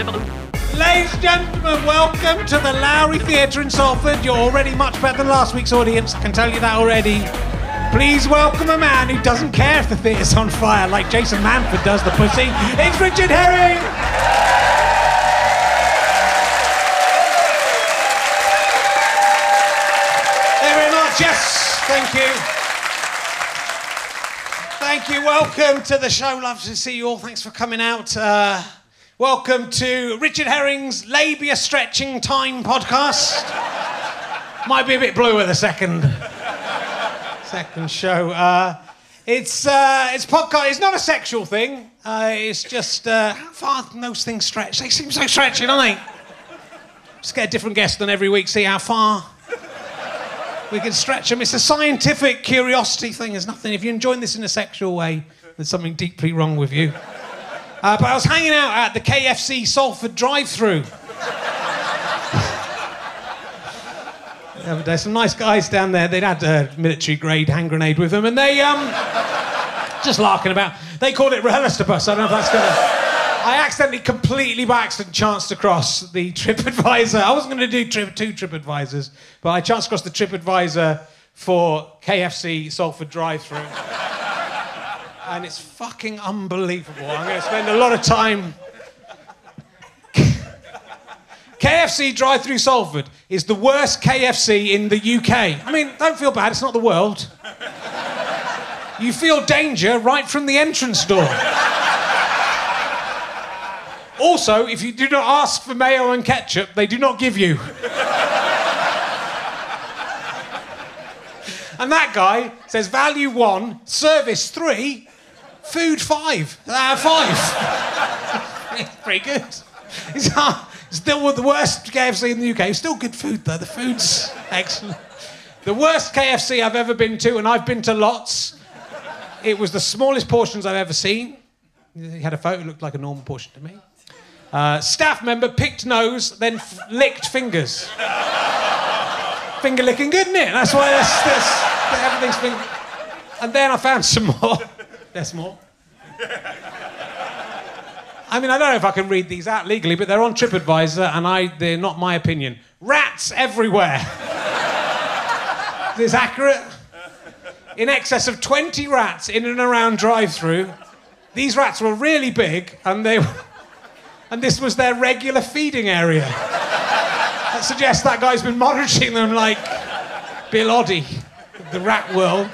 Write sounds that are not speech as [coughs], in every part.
Ladies and gentlemen, welcome to the Lowry Theatre in Salford. You're already much better than last week's audience, I can tell you that already. Please welcome a man who doesn't care if the theatre's on fire, like Jason Manford does the pussy. It's Richard Herring! Thank you very much. Yes, thank you. Thank you. Welcome to the show. Love to see you all. Thanks for coming out. Uh, welcome to Richard Herring's labia stretching time podcast. Might be a bit blue at the second second show. Uh, it's uh, it's podcast. It's not a sexual thing. Uh, it's just uh, how far can those things stretch? They seem so stretchy, don't they? Just get a different guest than every week. See how far we can stretch them. It's a scientific curiosity thing. There's nothing. If you're enjoying this in a sexual way, there's something deeply wrong with you. Uh, but I was hanging out at the KFC Salford drive-through. [laughs] There's some nice guys down there. They'd had a military grade hand grenade with them, and they um just larking about. They called it Rehelistobus. I don't know if that's gonna. I accidentally, completely by accident, chanced across the [laughs] TripAdvisor. I wasn't going to do trip, two TripAdvisors, but I chanced across the TripAdvisor for KFC Salford drive-through. And it's fucking unbelievable. I'm going to spend a lot of time. [laughs] KFC drive-through Salford is the worst KFC in the UK. I mean, don't feel bad. It's not the world. [laughs] You feel danger right from the entrance door. [laughs] Also, if you do not ask for mayo and ketchup, they do not give you. and that guy says value one, service three, food five. Uh, five. [laughs] pretty good. It's uh, still the worst KFC in the UK. Still good food though. The food's excellent. The worst KFC I've ever been to, and I've been to lots. It was the smallest portions I've ever seen. He had a photo, looked like a normal portion to me. Uh, staff member picked nose, then f- licked fingers. Finger licking good, isn't it? That's why that's, that's, everything's finger. And then I found some more. There's more. I mean, I don't know if I can read these out legally, but they're on TripAdvisor, and I, they're not my opinion. Rats everywhere. Is this accurate? In excess of 20 rats in and around drive-through. These rats were really big, and they and this was their regular feeding area. that suggests that guy's been monitoring them like Bill Oddie, the rat world.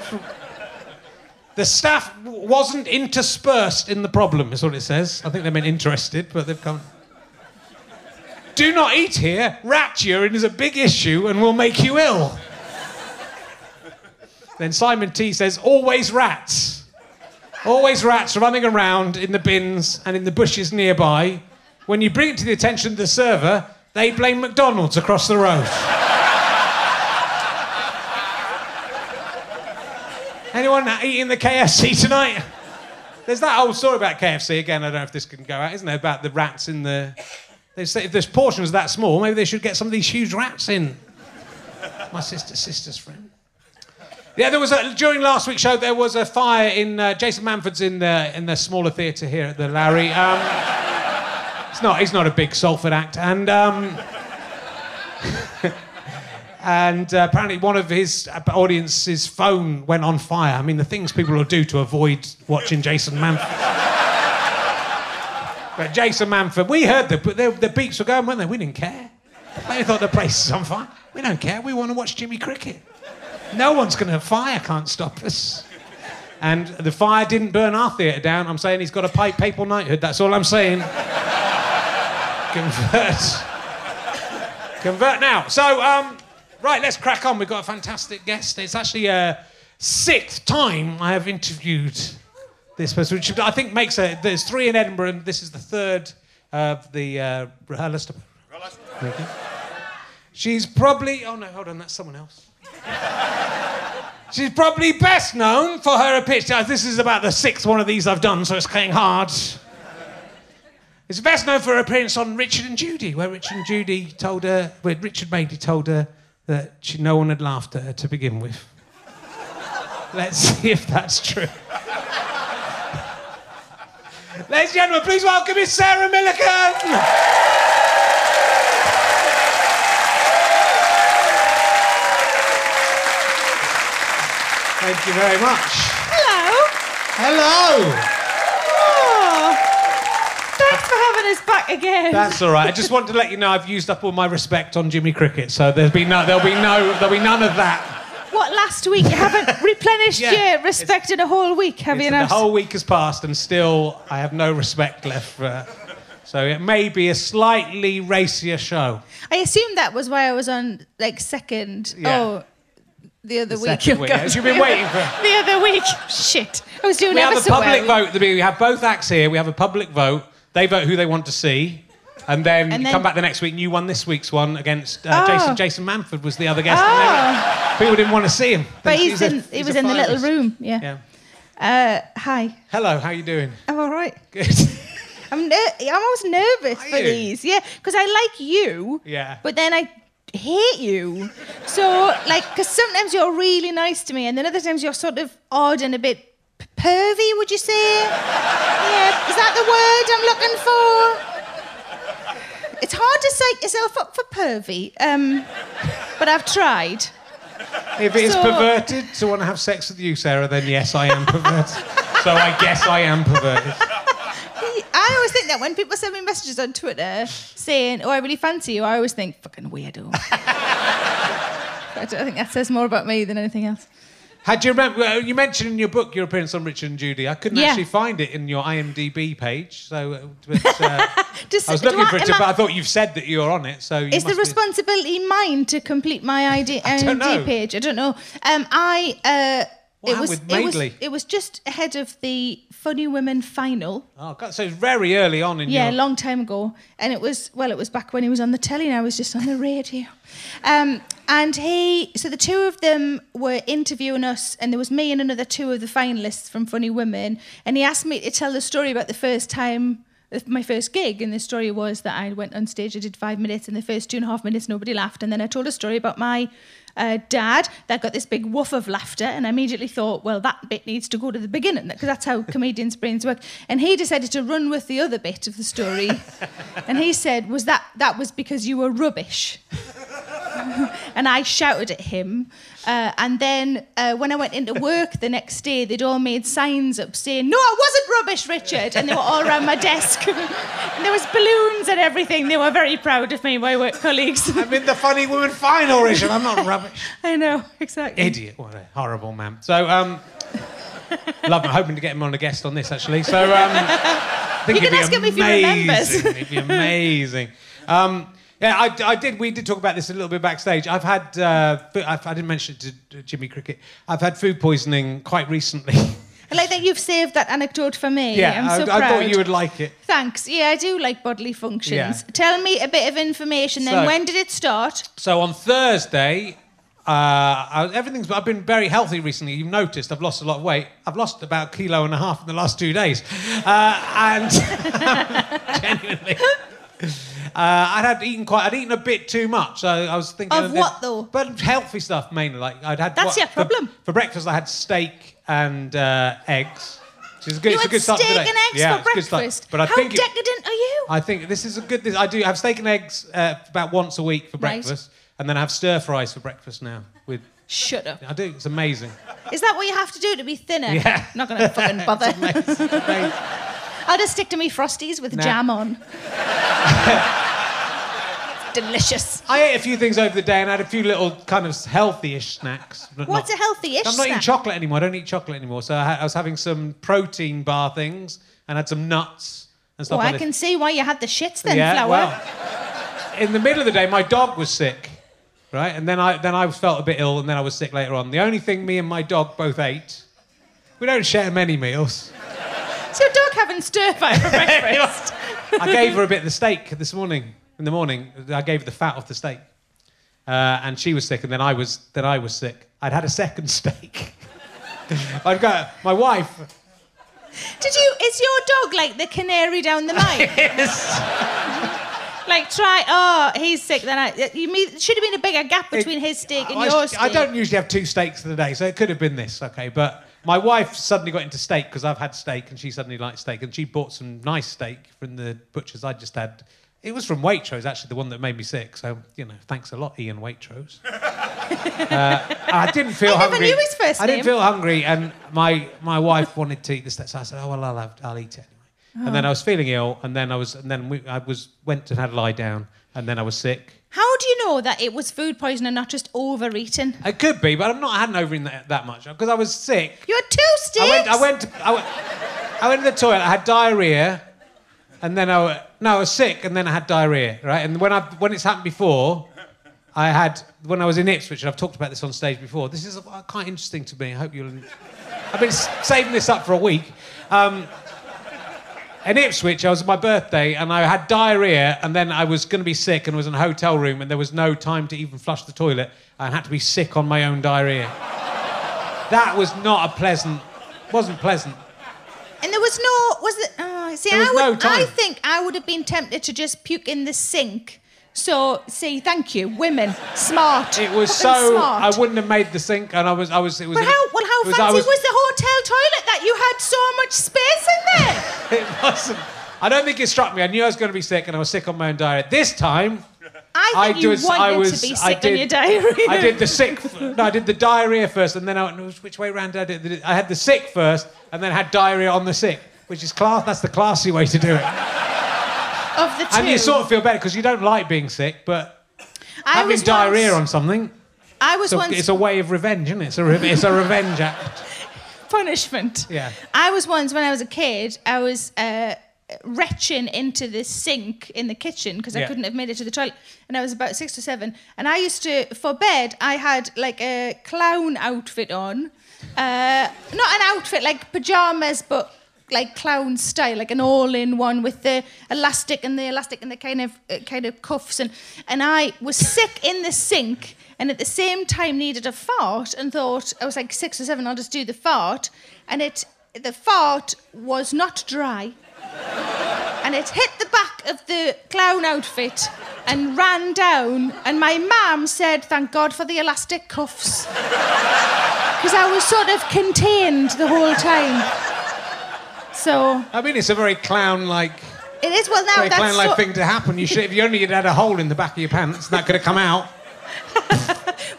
The staff wasn't interspersed in the problem, is what it says. I think they meant interested, but they've come. Do not eat here. Rat urine is a big issue and will make you ill. then Simon T says, always rats. Always rats running around in the bins and in the bushes nearby. When you bring it to the attention of the server, they blame McDonald's across the road. Anyone eating the KFC tonight? There's that old story about KFC again. I don't know if this can go out, isn't there? About the rats in the. They say if there's portions that small, maybe they should get some of these huge rats in. My sister's sister's friend. Yeah, there was a, during last week's show there was a fire in uh, Jason Manford's in the in the smaller theatre here at the Lowry. Um, it's not he's not a big Salford act, and um, and uh, apparently one of his audience's phone went on fire. I mean, the things people will do to avoid watching Jason Manford. but Jason Manford, we heard the the, the beeps were going, weren't they? We didn't care. They thought the place is on fire. We don't care. We want to watch Jimmy Cricket. No one's going to fire can't stop us. And the fire didn't burn our theatre down. I'm saying he's got a pipe papal knighthood. That's all I'm saying. [laughs] Convert. Convert now. So, um, right, let's crack on. We've got a fantastic guest. It's actually a sixth time I have interviewed this person, which I think makes a. There's three in Edinburgh, and this is the third of the uh, Rehelist. She's probably. Oh no, hold on, that's someone else. She's probably best known for her pitch. This is about the sixth one of these I've done, so it's getting hard. It's best known for her appearance on Richard and Judy, where Richard and Judy told her, where Richard Madeley told her that she, no one had laughed at her to begin with. [laughs] Let's see if that's true. [laughs] Ladies and gentlemen, please welcome Miss Sarah Millican. Thank you very much. Hello. Hello. Oh, us back again. That's all right. I just want to let you know I've used up all my respect on Jimmy Cricket, so there'll be no, there'll be no, there'll be none of that. what last week you haven't [laughs] replenished Yeah, your respect in a whole week, have you It's- now? the whole week has passed, and still I have no respect left for. So it may be a slightly racier show. I assumed that was why I was on like second. Yeah. Oh, the other The week. second week. As you've been waiting for. [laughs] The other week. Shit. I was doing We ever have a so public well. vote. We have both acts here. We have a public vote. They vote who they want to see. And then, And you then- come back the next week and you won this week's one against uh, Oh. Jason. Jason Manford was the other guest. Oh. People didn't want to see him. But he's, a- in, he he's was in the little room. Yeah. Yeah. Uh, hi. Hello, how are you doing? I'm all right. Good. [laughs] I'm ner- I'm always nervous Are for you? these. Yeah, because I like you. Yeah. But then I hate you. So like, because sometimes you're really nice to me, and then other times you're sort of odd and a bit pervy. Would you say? yeah. Is that the word I'm looking for? It's hard to psych yourself up for pervy, um, but I've tried. If it is So- perverted to want to have sex with you, Sarah, then yes, I am perverted. so I guess I am perverted. I always think that when people send me messages on Twitter saying, "Oh, I really fancy you," I always think, "Fucking weirdo." [laughs] I don't think that says more about me than anything else. Had you remember? You mentioned in your book your appearance on Richard and Judy. I couldn't Yeah. actually find it in your IMDb page, so uh, but, uh, [laughs] I was looking for it. To, I- but I thought you've said that you're on it, so you is the be- responsibility mine to complete my ID. [laughs] IMDb page? I don't know. Um, I. Uh, What it was, happened it with was it was just ahead of the Funny Women final. Oh, God, so very early on in Yeah, a your. long time ago. And it was, well, it was back when he was on the telly and I was just on the radio. Um, and he, so the two of them were interviewing us, and there was me and another two of the finalists from Funny Women. And he asked me to tell the story about the first time, my first gig. And the story was that I went on stage, I did five minutes, and the first two and a half minutes, nobody laughed. And then I told a story about my uh, dad that got this big woof of laughter, and I immediately thought, well, that bit needs to go to the beginning because that's how comedians' brains work. And he decided to run with the other bit of the story, [laughs] and he said, "Was that that was because you were rubbish?" [laughs] and I shouted at him. Uh, and then uh, when I went into work the next day, they'd all made signs up saying, "No, I wasn't rubbish, Richard," and they were all around my desk. [laughs] and there was balloons and everything. They were very proud of me, my work colleagues. I'm in the funny woman final, Richard. I'm not rubbish. [laughs] I know exactly. Idiot. What a horrible man. So, um, love him. Hoping to get him on a guest on this, actually. So, um, You can ask him if he remembers. It'd be amazing. Um, yeah, I, I did. We did talk about this a little bit backstage. I've had. Uh, fu- I, I didn't mention it to Jimmy Cricket. I've had food poisoning quite recently. I like that you've saved that anecdote for me. yeah, I'm so I, proud. I thought you would like it. Thanks. Yeah, I do like bodily functions. Yeah. Tell me a bit of information then. So- when did it start? So on Thursday, uh, I, everything's. I've been very healthy recently. You've noticed I've lost a lot of weight. I've lost about a kilo and a half in the last two days, uh, and [laughs] genuinely. [laughs] Uh, I'd had eaten quite. I'd eaten a bit too much. So I was thinking Of what, though? But healthy stuff mainly. Like I'd had. That's your for- problem. For, breakfast, I had steak and uh, eggs. Which is a good. you it's a had good start to steak the day. and eggs yeah, for it's a good start. breakfast. But I How think it- decadent are you? I think this is a good. This, I do have steak and eggs uh, about once a week for Right. breakfast, and then I have stir fries for breakfast now. With Shut up. I do. It's amazing. Is that what you have to do to be thinner? Yeah. I'm not going to fucking bother. [laughs] Amazing. [laughs] I'll just stick to me frosties with Nah. jam on. [laughs] Delicious. I ate a few things over the day and I had a few little kind of healthy-ish snacks. What's not- a healthy-ish I'm not eating snack? chocolate anymore. I don't eat chocolate anymore. So I, ha- I was having some protein bar things and had some nuts and stuff Oh, like I this. can see why you had the shits then, yeah, flower. well, in the middle of the day, my dog was sick, right? And then I then I felt a bit ill, and then I was sick later on. The only thing me and my dog both ate, we don't share many meals. So your dog having stir fry for [laughs] breakfast. I gave her a bit of the steak this morning. In the morning, I gave her the fat off the steak, uh, and she was sick, and then I was then I was sick. I'd had a second [laughs] steak. I've got my wife. Did you? Is your dog like the canary down the mine? [laughs] yes. like try. Oh, he's sick. Then I. You mean should have been a bigger gap between his steak and I, your steak. I don't usually have two steaks in a day, so it could have been this, okay? But my wife suddenly got into steak because I've had steak and she suddenly liked steak and she bought some nice steak from the butcher's I just had. It was from Waitrose, actually, the one that made me sick. So, you know, thanks a lot, Ian Waitrose. [laughs] uh, I didn't feel I never hungry. knew his first I didn't name. feel hungry, and my, my wife wanted to eat the steak, so I said, "Oh well, I'll have, I'll eat it anyway." And then I was feeling ill, and then I was, and then we, I was went and had a lie down, and then I was sick. How do you know that it was food poisoning and not just overeating? It could be, but I'm not. I hadn't overeaten that, that much because I was sick. You had two steaks. I went. I went. I went. I went to the toilet. I had diarrhea, and then I no, I was sick, and then I had diarrhea. Right, and when I when it's happened before, I had when I was in Ipswich, and I've talked about this on stage before. This is quite interesting to me. I hope you'll. I've been saving this up for a week. Um, in Ipswich, I was my birthday, and I had diarrhea, and then I was going to be sick, and was in a hotel room, and there was no time to even flush the toilet. I had to be sick on my own diarrhea. That was not a pleasant. Wasn't pleasant. And there was no, was it? Oh, see, I would, no. I think I would have been tempted to just puke in the sink. So, see, thank you, women, smart. It was so smart. I wouldn't have made the sink, and I was I was it was. But how, well, how was- fancy I was, was, the hotel toilet that you had so much space in there? [laughs] It wasn't. I don't think it struck me. I knew I was going to be sick, and I was sick on my own diet. This time, I I think you was- wanted I was- to be I sick on did- your diarrhea. I did the sick. [laughs] No, I did the diarrhea first, and then I no, which way round did I do it? I had the sick first, and then had diarrhea on the sick, which is class. That's the classy way to do it. Of the two. And you sort of feel better because you don't like being sick, but I having diarrhea once, on something, I was so once it's a way of revenge, isn't it? It's a, re- it's a revenge act. [laughs] [laughs] punishment. Yeah. I was once when I was a kid. I was uh, retching into the sink in the kitchen because I couldn't have made it to the toilet, and I was about six or seven. And I used to for bed. I had like a clown outfit on, uh, not an outfit like pajamas, but like clown style, like an all-in-one with the elastic and the elastic and the kind of uh, kind of cuffs. And and I was sick in the sink and at the same time needed a fart and thought I was like six or seven, I'll just do the fart, and it the fart was not dry, and it hit the back of the clown outfit and ran down, and my mum said, "Thank God for the elastic cuffs," because I was sort of contained the whole time. So I mean, it's a very clown-like. it is well now Very that's clown-like so- thing to happen. You should, if you only had had a hole in the back of your pants, that could have come out [laughs]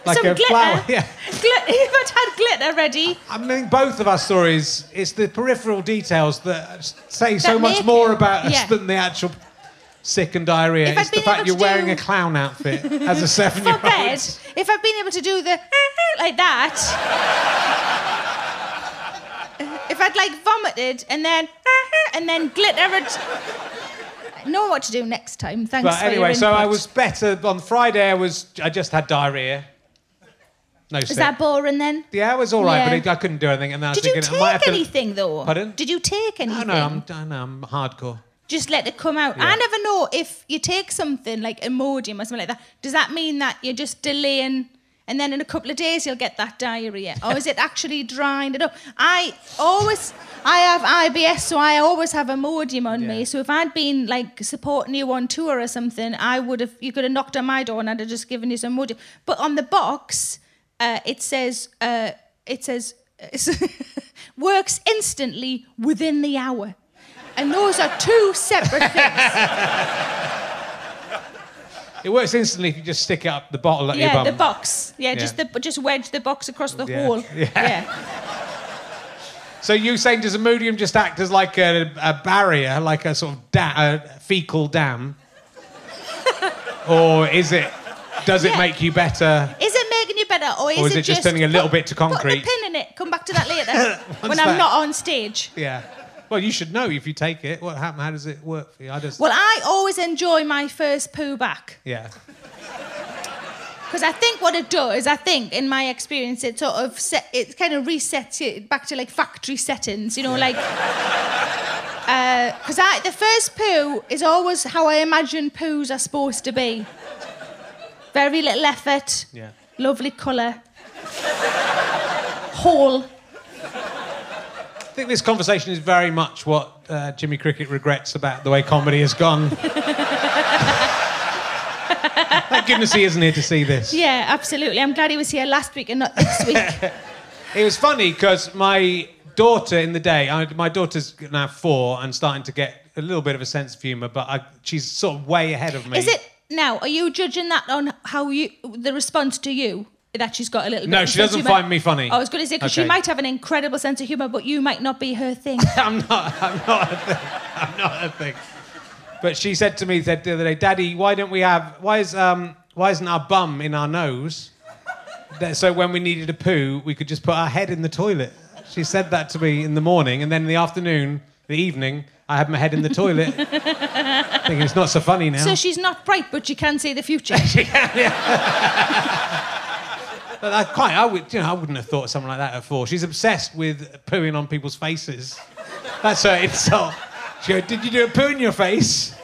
like some a glitter. flower. Yeah. If I'd [laughs] had glitter ready, I mean, both of our stories, it's the peripheral details that say so much more it- about us yeah. than the actual sick and diarrhea. If it's the fact you're wearing do- a clown outfit as a [laughs] for seven-year-old. bed, if I'd been able to do the like that, if I'd like vomited and then [laughs] and then glitter, had, I know what to do next time. Thanks But anyway, so I was better on Friday. I was I just had diarrhea. No Is sick. that boring then? yeah, it was all right, Yeah. but it, I couldn't do anything. And then I was Did you thinking, I might have take to. anything though? Pardon? Did you take anything? No, no, I'm, I know, I'm hardcore. Just let it come out. I never know if you take something like Imodium or something like that. Does that mean that you're just delaying, and then in a couple of days you'll get that diarrhea, or is it actually drying it up? I always, I have IBS, so I always have a Imodium on Yeah. me. So if I'd been like supporting you on tour or something, I would have. You could have knocked on my door and I'd have just given you some Imodium. But on the box, uh, it says, uh, it says. [laughs] works instantly within the hour. And those are two separate things. [laughs] It works instantly if you just stick it up the bottle at your bum. yeah, the box. Yeah, just the just wedge the box across the Yeah. hole. [laughs] Yeah. yeah. So you saying does Imodium just act as like a, a barrier, like a sort of da- a fecal dam, [laughs] or is it? Does it Yeah. make you better? Is it making you better, or is, Or is it just turning a little bit to concrete? Put the pin in it. Come back to that later [laughs] when What's I'm not on stage. Yeah. Well, you should know if you take it. What happen? How does it work for you? I just. Well, I always enjoy my first poo back Yeah. because I think what it does, I think in my experience, it sort of set, it kind of resets it back to like factory settings. You know, like. Uh, because I the first poo is always how I imagine poos are supposed to be. Very little effort. Yeah. Lovely colour. Whole. I think this conversation is very much what uh, Jimmy Cricket regrets about the way comedy has gone. [laughs] Thank goodness he isn't here to see this. Yeah, absolutely. I'm glad he was here last week and not this week. [laughs] It was funny because my daughter in the day, I, my daughter's now four and starting to get a little bit of a sense of humour, but I, she's sort of way ahead of me. Is it now? Are you judging that on how you the response to you that she's got a little? No, bit she doesn't find me funny. I was going to say because she might have an incredible sense of humour, but you might not be her thing. [laughs] I'm not. I'm not a thing. I'm not a thing. But she said to me said the other day, Daddy, why don't we have? Why is um? Why isn't our bum in our nose? That- So when we needed a poo, we could just put our head in the toilet. She said that to me in the morning, and then in the afternoon, the evening, I had my head in the toilet, [laughs] thinking it's not so funny now. so she's not bright, but she can see the future. [laughs] But I quite, I would, you know, I wouldn't have thought something like that at four. She's obsessed with pooing on people's faces. That's her insult. She goes, "Did you do a poo in your face?"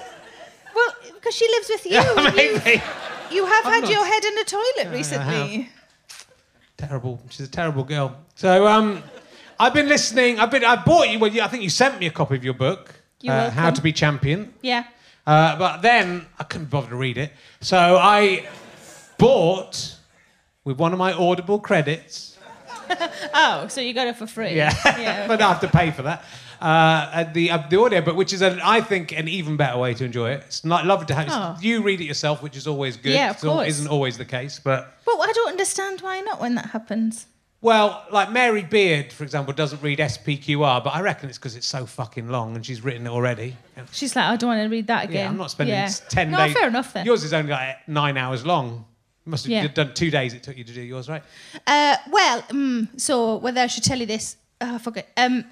well, because she lives with you. [laughs] Yeah, you, maybe. you have I'm had not- your head in the toilet I recently. Terrible. She's a terrible girl. So, um, I've been listening. I've been. I bought you. Well, I think you sent me a copy of your book, uh, How to Be Champion. Yeah. Uh, but then I couldn't bother to read it, so I bought with one of my Audible credits. [laughs] Oh, so you got it for free. Yeah, Yeah, [laughs] but I have to pay for that. Uh, the uh, the audiobook, which is, an, I think, an even better way to enjoy it. It's not lovely to have Oh. you read it yourself, which is always good. Yeah, of It's al- course. isn't always the case, but But I don't understand why not when that happens. well, like Mary Beard, for example, doesn't read SPQR, but I reckon it's because it's so fucking long and she's written it already. She's like, I don't want to read that again. Yeah, I'm not spending Yeah. ten no, days. fair enough then. Yours is only like nine hours long. You must have Yeah. done two days. It took you to do yours, right? Uh, well, mm, so whether I should tell you this, oh, fuck it. Um,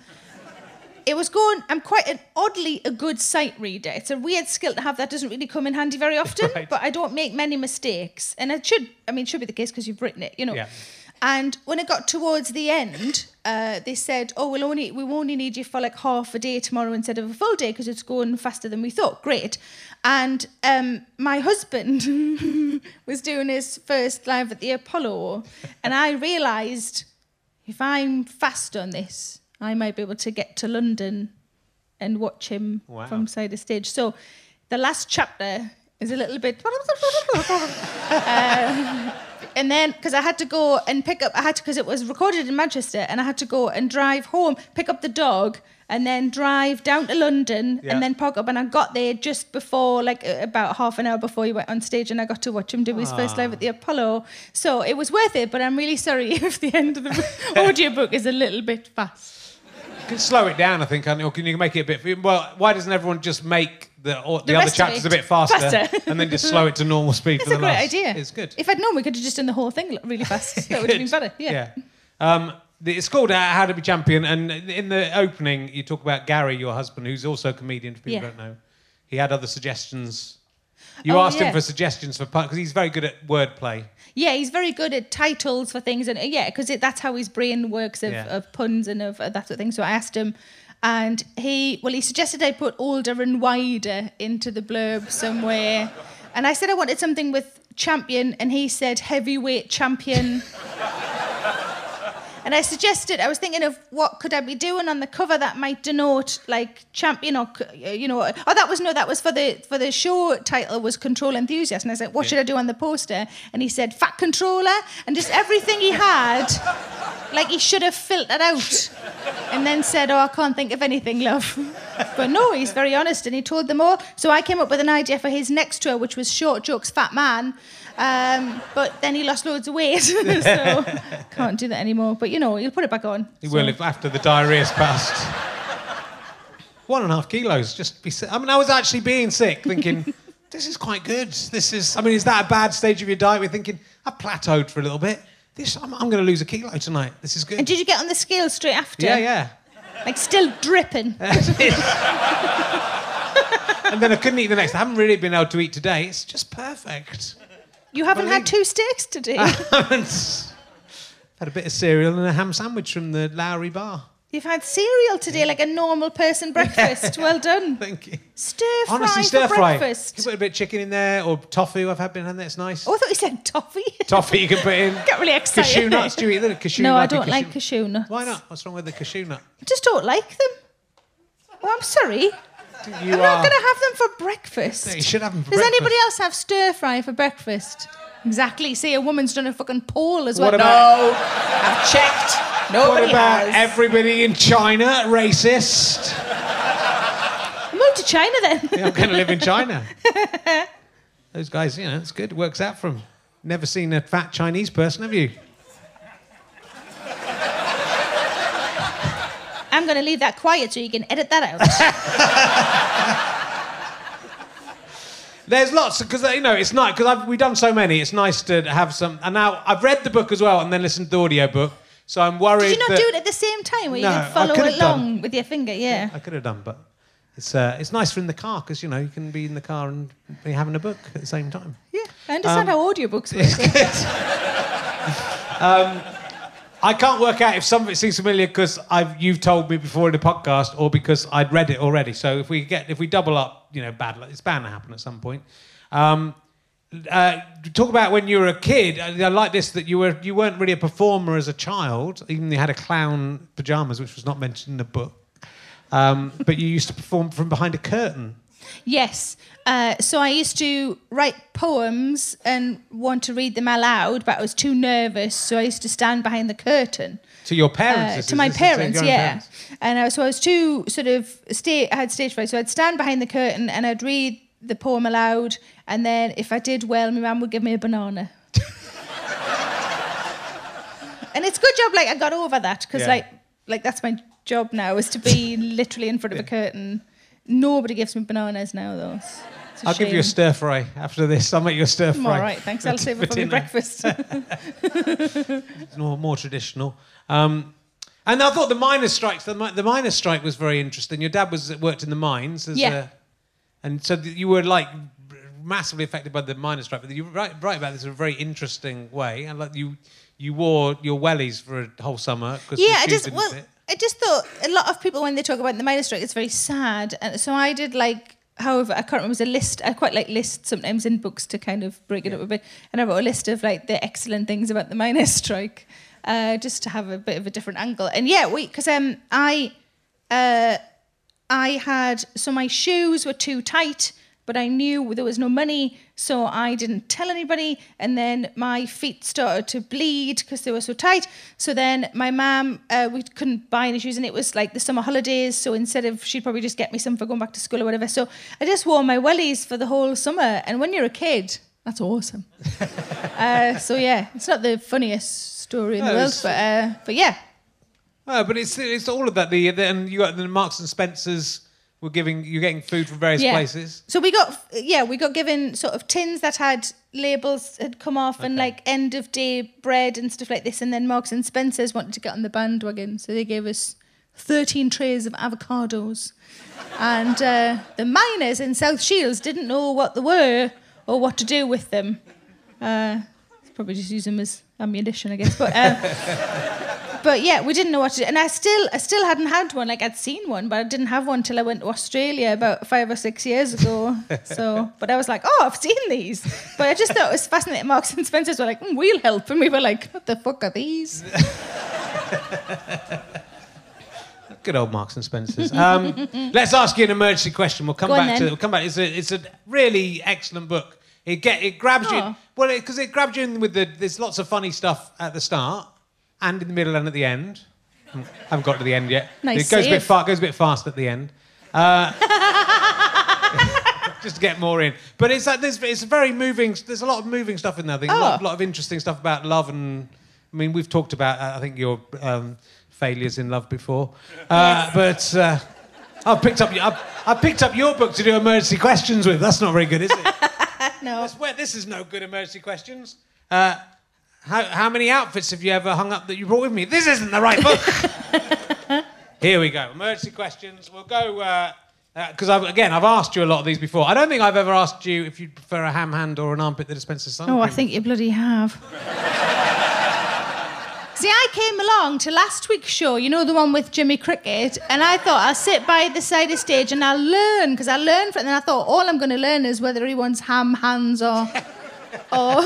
it was going. I'm quite an oddly a good sight reader. It's a weird skill to have that doesn't really come in handy very often. [laughs] Right. But I don't make many mistakes, and it should. I mean, it should be the case because you've written it, you know. Yeah. And when it got towards the end, uh, they said, "Oh, we'll only we only need you for like half a day tomorrow instead of a full day because it's going faster than we thought." Great. And um, my husband [laughs] was doing his first live at the Apollo, and I realised if I'm fast on this, I might be able to get to London and watch him Wow. from side of stage. So the last chapter is a little bit. [laughs] [laughs] Uh, and then, because I had to go and pick up, I had to, because it was recorded in Manchester, and I had to go and drive home, pick up the dog, and then drive down to London, Yeah. and then park up. And I got there just before, like about half an hour before he went on stage, and I got to watch him do his first live at the Apollo. So it was worth it, but I'm really sorry [laughs] if the end of the [laughs] audiobook is a little bit fast. You can slow it down, I think, can't you? or can you make it a bit? Well, why doesn't everyone just make the or, the, The other chapters a bit faster, faster. and then just slow it to normal speed That's for a the great last? idea. It's good. If I'd known, we could have just done the whole thing really fast. That would have been [laughs] better. Yeah. Um, the- it's called uh, How to Be Champion, and in the opening, you talk about Gary, your husband, who's also a comedian. For people Yeah. who don't know, he had other suggestions. You Oh, asked him for suggestions for because he's very good at wordplay. Yeah, he's very good at titles for things, and uh, yeah, because that's how his brain works of, Yeah. of puns and of uh, that sort of thing. So I asked him, and he well, he suggested I put older and wider into the blurb somewhere, and I said I wanted something with champion, and he said heavyweight champion. And I suggested, I was thinking of what could I be doing on the cover that might denote like champion or, uh, you know, oh, that was, no, that was for the, for the show title was Control Enthusiast. And I said, what should I do on the poster? And he said, Fat Controller. And just everything he had, like he should have filtered out. And then said, oh, I can't think of anything, love. But no, he's very honest and he told them all. So I came up with an idea for his next tour, which was Short Jokes Fat Man. Um, but then he lost loads of weight, [laughs] so can't do that anymore. But you know, he'll put it back on. He so. will if after the diarrhea's passed. One and a half kilos. Just be. si- I mean, I was actually being sick, thinking. [laughs] This is quite good. This is. I mean, is that a bad stage of your diet? We're thinking I plateaued for a little bit. This, I'm, I'm going to lose a kilo tonight. This is good. And did you get on the scale straight after? yeah, yeah. Like still dripping. [laughs] and then I couldn't eat the next. I haven't really been able to eat today. It's just perfect. You haven't had Believe- two steaks today. [laughs] Had a bit of cereal and a ham sandwich from the Lowry bar. You've had cereal today, like a normal person breakfast. Well done. [laughs] Thank you. Stir fry Honestly, for stir fry. You breakfast. can put a bit of chicken in there or tofu. I've had been in there. It's nice. Oh, I thought you said toffee. [laughs] Toffee you can put in. Got really excited. Cashew nuts. Do you eat them? Cashew no, I don't like cashew nuts. Why not? What's wrong with the cashew nut? I just don't like them. Oh, I'm sorry. You I'm not going to have them for breakfast. You should have them for Does breakfast. anybody else have stir fry for breakfast? Exactly. See, a woman's done a fucking poll as well. What about- no, I've checked. Nobody what about has. everybody in China racist? Move to China then. [laughs] Yeah, I'm going to live in China. [laughs] Those guys, you know, it's good. It works out for them. Never seen a fat Chinese person, have you? I'm going to leave that quiet so you can edit that out. [laughs] There's lots because you know it's nice because we've done so many. It's nice to have some. And now I've read the book as well, and then listened to the audio book. So I'm worried. Did you not that do it at the same time where No, you can follow along done. with your finger? Yeah. I could have done, but it's uh, it's nice for in the car because you know you can be in the car and be having a book at the same time. Yeah. I understand Um, how audiobooks work. [laughs] I can't work out if some of it seems familiar because you've told me before in the podcast, or because I'd read it already. So if we get if we double up, you know, bad luck. It's bound to happen at some point. Um, uh, talk about when you were a kid. I, I like this that you were you weren't really a performer as a child, even you had a clown pajamas, which was not mentioned in the book. Um, but you used to perform from behind a curtain. Yes. Uh, so I used to write poems and want to read them aloud, but I was too nervous, so I used to stand behind the curtain. To your parents? Uh, to my parents, yeah. parents. And I was, so I was too sort of sta I had stage fright, so I'd stand behind the curtain and I'd read the poem aloud, and then if I did well, my mum would give me a banana. [laughs] and it's a good job, like I got over that because Yeah. like like that's my job now is to be [laughs] literally in front of a curtain. Nobody gives me bananas now, though. It's- it's a I'll give you a shame. stir fry after this. I'll make you a stir fry. all right, thanks. I'll save it for my breakfast. [laughs] [laughs] It's more, more traditional. Um, and I thought the miners' strikes, the, the miners' strike was very interesting. Your dad was worked in the mines, as Yeah. a, and so you were like massively affected by the miners' strike. But you write, write about this in a very interesting way, and like you, you wore your wellies for a whole summer because yeah, I just well, fit. I just thought a lot of people when they talk about the miners' strike, it's very sad, and so I did like. However, I can't remember. It was a list. I quite like lists sometimes in books to kind of break it up a bit. And I wrote a list of like the excellent things about the miners' [laughs] strike, uh, just to have a bit of a different angle. And yeah, we because um I, uh, I had so my shoes were too tight, but I knew there was no money, so I didn't tell anybody. And then my feet started to bleed because they were so tight. So then my mum, uh, we couldn't buy any shoes, and it was like the summer holidays. So instead of, she'd probably just get me some for going back to school or whatever. So I just wore my wellies for the whole summer. And when you're a kid, that's awesome. [laughs] uh, so yeah, it's not the funniest story in No, the world, but uh, but yeah. Oh, but it's it's all of that. The, the and you got the Marks and Spencers were giving you're getting food from various places. So we got yeah, we got given sort of tins that had labels had come off and like end of day bread and stuff like this, and then Marks and Spencers wanted to get on the bandwagon, so they gave us thirteen trays of avocados, and uh, the miners in South Shields didn't know what they were or what to do with them. Uh, probably just use them as ammunition, I guess, but. Uh, [laughs] but yeah, we didn't know what to do, and I still, I still hadn't had one. Like I'd seen one, but I didn't have one till I went to Australia about five or six years ago. [laughs] so, but I was like, oh, I've seen these. But I just thought it was fascinating. Marks and Spencers were like, mm, we'll help, and we were like, what the fuck are these? [laughs] Good old Marks and Spencers. Um, [laughs] let's ask you an emergency question. We'll come Go on back to. then. We'll come back. It's a, it's a really excellent book. It get it grabs you. Oh. Well, because it, grabs you in with the. There's lots of funny stuff at the start, and in the middle, and at the end. I haven't got to the end yet. Nice it goes a bit far. Goes a bit fast at the end. Uh, [laughs] just to get more in. But it's like there's it's very moving. There's a lot of moving stuff in there. I think a lot, Oh. lot of interesting stuff about love and. I mean, we've talked about uh, I think your um, failures in love before, uh, but uh, I've picked up I've, I've picked up your book to do emergency questions with. That's not very good, is it? [laughs] No. That's where, this is no good emergency questions. Uh, how, how many outfits have you ever hung up that you brought with me? This isn't the right book. [laughs] Here we go. Emergency questions. We'll go. Uh, uh, because I've again, I've asked you a lot of these before. I don't think I've ever asked you if you prefer a ham hand or an armpit that dispenses sun. Oh, I think you bloody have. [laughs] See, I came along to last week's show, you know, the one with Jimmy Cricket, and I thought I'll sit by the side of stage and I'll learn, because I learned from it. And I thought all I'm going to learn is whether he wants ham hands or. [laughs] [laughs] Or,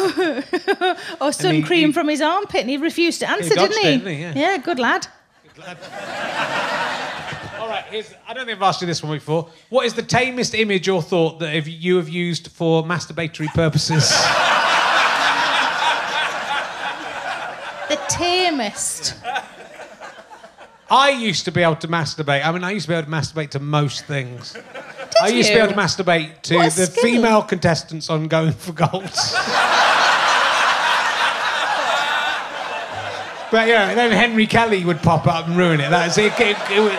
[laughs] or sun he- cream he- from his armpit, and he refused to answer, dodged didn't he? it, didn't he? Yeah. good lad. [laughs] All right, here's, I don't think I've asked you this one before. What is the tamest image or thought that if you have used for masturbatory purposes? The tamest. I used to be able to masturbate. I mean, I used to be able to masturbate to most things. I used to be you? able to masturbate to What the female contestants on Going for Gold. [laughs] but yeah, then Henry Kelly would pop up and ruin it. That's it. It, it, was,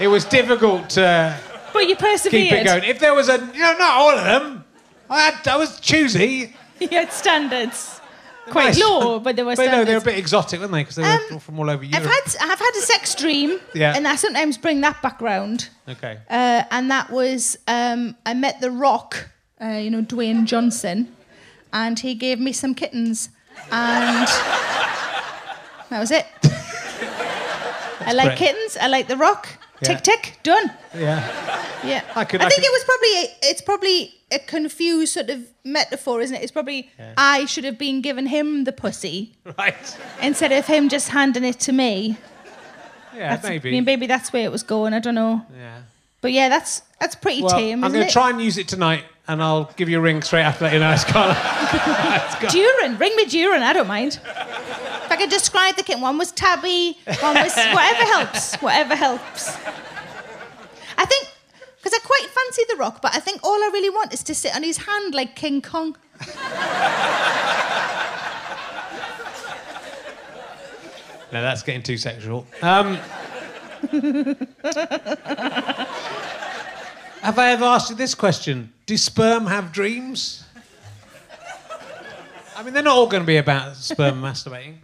it was difficult to But you persevered. keep it going. If there was a, you know, not all of them. I, had, I was choosy. [laughs] You had standards. Quite Nice. low, but there were But no, they were a bit exotic, weren't they? Because they were Um, from all over Europe. I've had I've had a sex dream, Yeah. and I sometimes bring that back round. Okay. Uh, and that was um, I met The Rock, uh, you know Dwayne Johnson, and he gave me some kittens, and [laughs] that was it. I like kittens. I like The Rock. Yeah. Tick tick, done. Yeah. Yeah, I could- I I think could- it was probably it's probably a confused sort of metaphor, isn't it? It's probably I should have been giving him the pussy [laughs] Right. instead of him just handing it to me. Yeah, That's- maybe. I mean, maybe that's where it was going. I don't know. yeah. But yeah, that's that's pretty Well, tame, I'm going to try and use it tonight, and I'll give you a ring straight after that. You know, it's kind [laughs] of. Durin, ring me Durin. I don't mind. If I could describe the kitten, one was tabby, one was [laughs] whatever helps. Whatever helps. I think because I quite fancy the Rock, but I think all I really want is to sit on his hand like King Kong. No, that's getting too sexual. Um, have I ever asked you this question? Do sperm have dreams? I mean, they're not all going to be about sperm masturbating.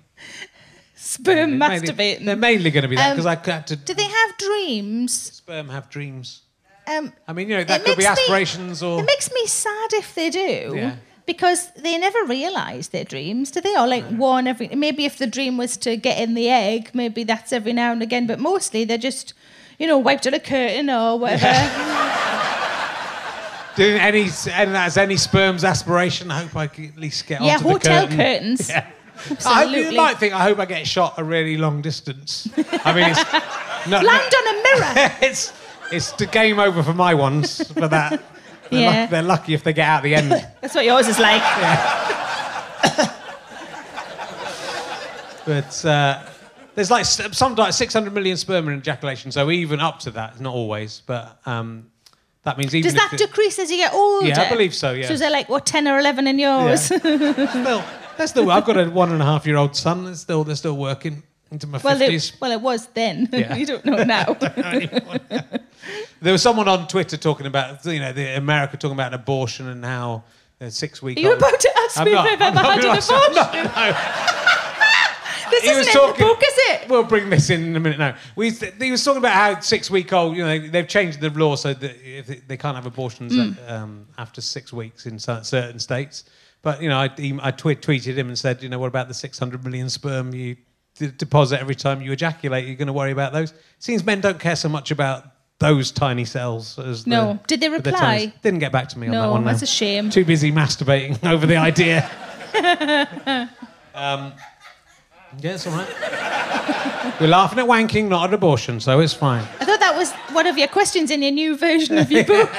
Sperm They're mainly- They're mainly going to be that Um, because I had to. Do they have dreams? Sperm have dreams. Um, I mean, you know, that could be makes me- aspirations or. It makes me sad if they do. Yeah. Because they never realise their dreams, do they? Or like one every. Maybe if the dream was to get in the egg, maybe that's every now and again. But mostly they're just, you know, wiped on a curtain or whatever. [laughs] Do any, and that's any sperm's aspiration. I hope I can at least get yeah, onto the curtain. [laughs] Yeah, hotel curtains. Yeah. I hope you might think. I hope I get shot a really long distance. I mean, it's [laughs] no, Land on a mirror. [laughs] it's it's the game over for my ones for that. They're, Yeah. luck- they're lucky if they get out the end. That's what yours is like. But uh, there's like s- some like 600 million sperm in ejaculation, so even up to that, not always, but um, that means even Does that it- decrease as you get older? Yeah, I believe so, yeah. So is there like what ten or eleven in yours? still, [laughs] they're still. I've got a one and a half year old son. They're still they're still working into my well, fifties. it, well, it was then. [laughs] Yeah. you don't know now. [laughs] There was someone on Twitter talking about, you know, the America talking about abortion and how uh, six weeks. Are you about to ask me if I've ever had an abortion? [laughs] This He isn't in talking- the book, is it? We'll bring this in in a minute now. We, he was talking about how six week old, you know, they've changed the law so that if they- they can't have abortions Mm. um, after six weeks in certain states. But, you know, I, he- I twi- tweeted him and said, you know, what about the 600 million sperm you deposit every time you ejaculate? You're going to worry about those? Seems men don't care so much about those tiny cells as the- No. Did they the reply? Didn't get back to me on that one. no. that's a shame. Too busy masturbating [laughs] over the idea. [laughs] um, yeah, it's all right. We're laughing at wanking, not at abortion, so it's fine. I thought that was one of your questions in your new version of your [laughs] book.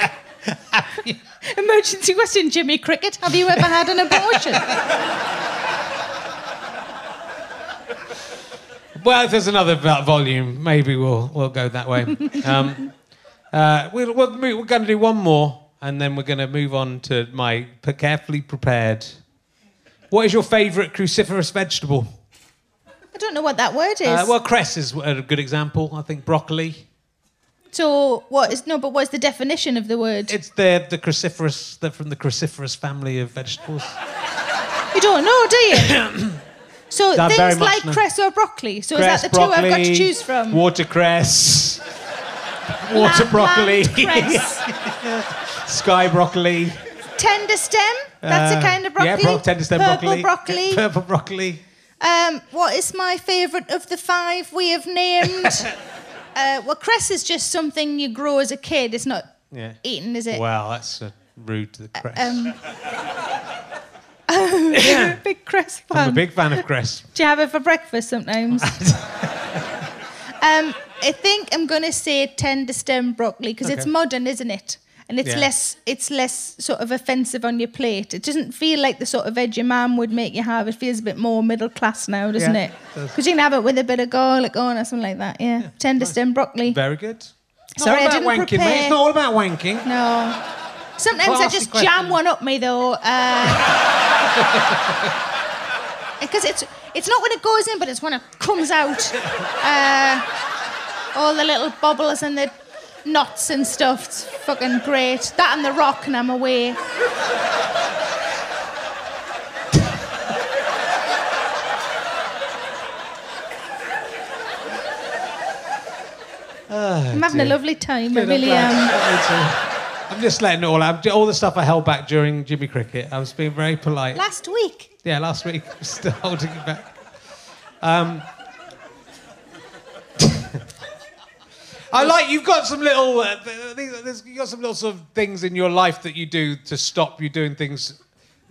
[laughs] Emergency question, Jimmy Cricket. Have you ever had an abortion? [laughs] Well, if there's another volume, maybe we'll we'll go that way. [laughs] Um, uh, we'll, we'll, move- we're going to do one more, and then we're going to move on to my carefully prepared. What is your favourite cruciferous vegetable? I don't know what that word is. Uh, well, cress is a good example. I think broccoli. So what is no? But what's the definition of the word? It's the the cruciferous. They're from the cruciferous family of vegetables. you don't know, do you? [coughs] so things like no. cress or broccoli. So Cress, is that the two I've got to choose from? Watercress, water broccoli, [laughs] sky broccoli. tender stem. That's uh, a kind of broccoli. Yeah, bro- tender stem Purple broccoli. broccoli. [laughs] Purple broccoli. Um, what is my favourite of the five we have named? [laughs] uh, well, cress is just something you grow as a kid. It's not Yeah. eaten, is it? Wow, that's uh, rude to the cress. Um, You're a big cress [laughs] fan. I'm a big fan of cress. [laughs] Do you have it for breakfast sometimes? [laughs] um, I think I'm going to say tender stem broccoli because it's modern, isn't it? And it's Yeah. less it's less sort of offensive on your plate. It doesn't feel like the sort of veg your mum would make you have. It feels a bit more middle class now, doesn't Yeah, it? it. Because you can have it with a bit of garlic on or something like that. Yeah, tender stem broccoli. Very good. Not Sorry, I all about didn't wanking, mate. prepare. It's not all about wanking. No. Sometimes I just question. jam one up me though. [laughs] Because it's it's not when it goes in, but it's when it comes out. Uh, all the little bubbles and the knots and stuff. It's fucking great. That and the rock, and I'm away. [laughs] I'm having a lovely time. I Good, really am. Me. I'm just letting it all out. All the stuff I held back during Jimmy Cricket. I was being very polite. Last week. Yeah, last week, [laughs] still holding it back. Um, I like you've got some little, uh, th- th- there's- you've got some little sort of things in your life that you do to stop you doing things.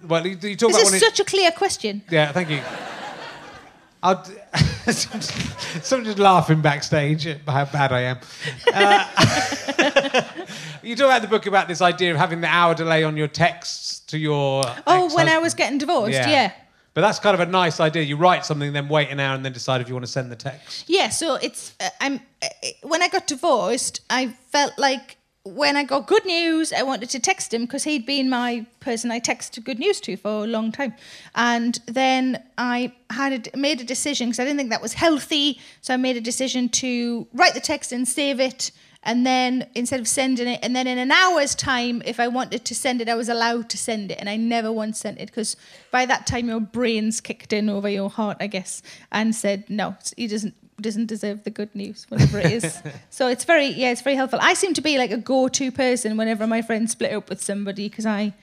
Well, you, you talk This about is such a clear question. yeah, thank you. I'll, [laughs] d- someone just laughing backstage at how bad I am. Uh, [laughs] you talk about the book about this idea of having the hour delay on your texts to your. Oh, when I was getting divorced, yeah. But that's kind of a nice idea. You write something, then wait an hour, and then decide if you want to send the text. Yeah, so it's uh, I'm uh, when I got divorced, I felt like when I got good news, I wanted to text him because he'd been my person I texted good news to for a long time, and then I had a, made a decision because I didn't think that was healthy, so I made a decision to write the text and save it. And then instead of sending it, and then in an hour's time, if I wanted to send it, I was allowed to send it, and I never once sent it because by that time your brains kicked in over your heart, I guess, and said no, he doesn't doesn't deserve the good news, whatever it is. [laughs] so it's very yeah, it's very helpful. I seem to be like a go-to person whenever my friends split up with somebody because I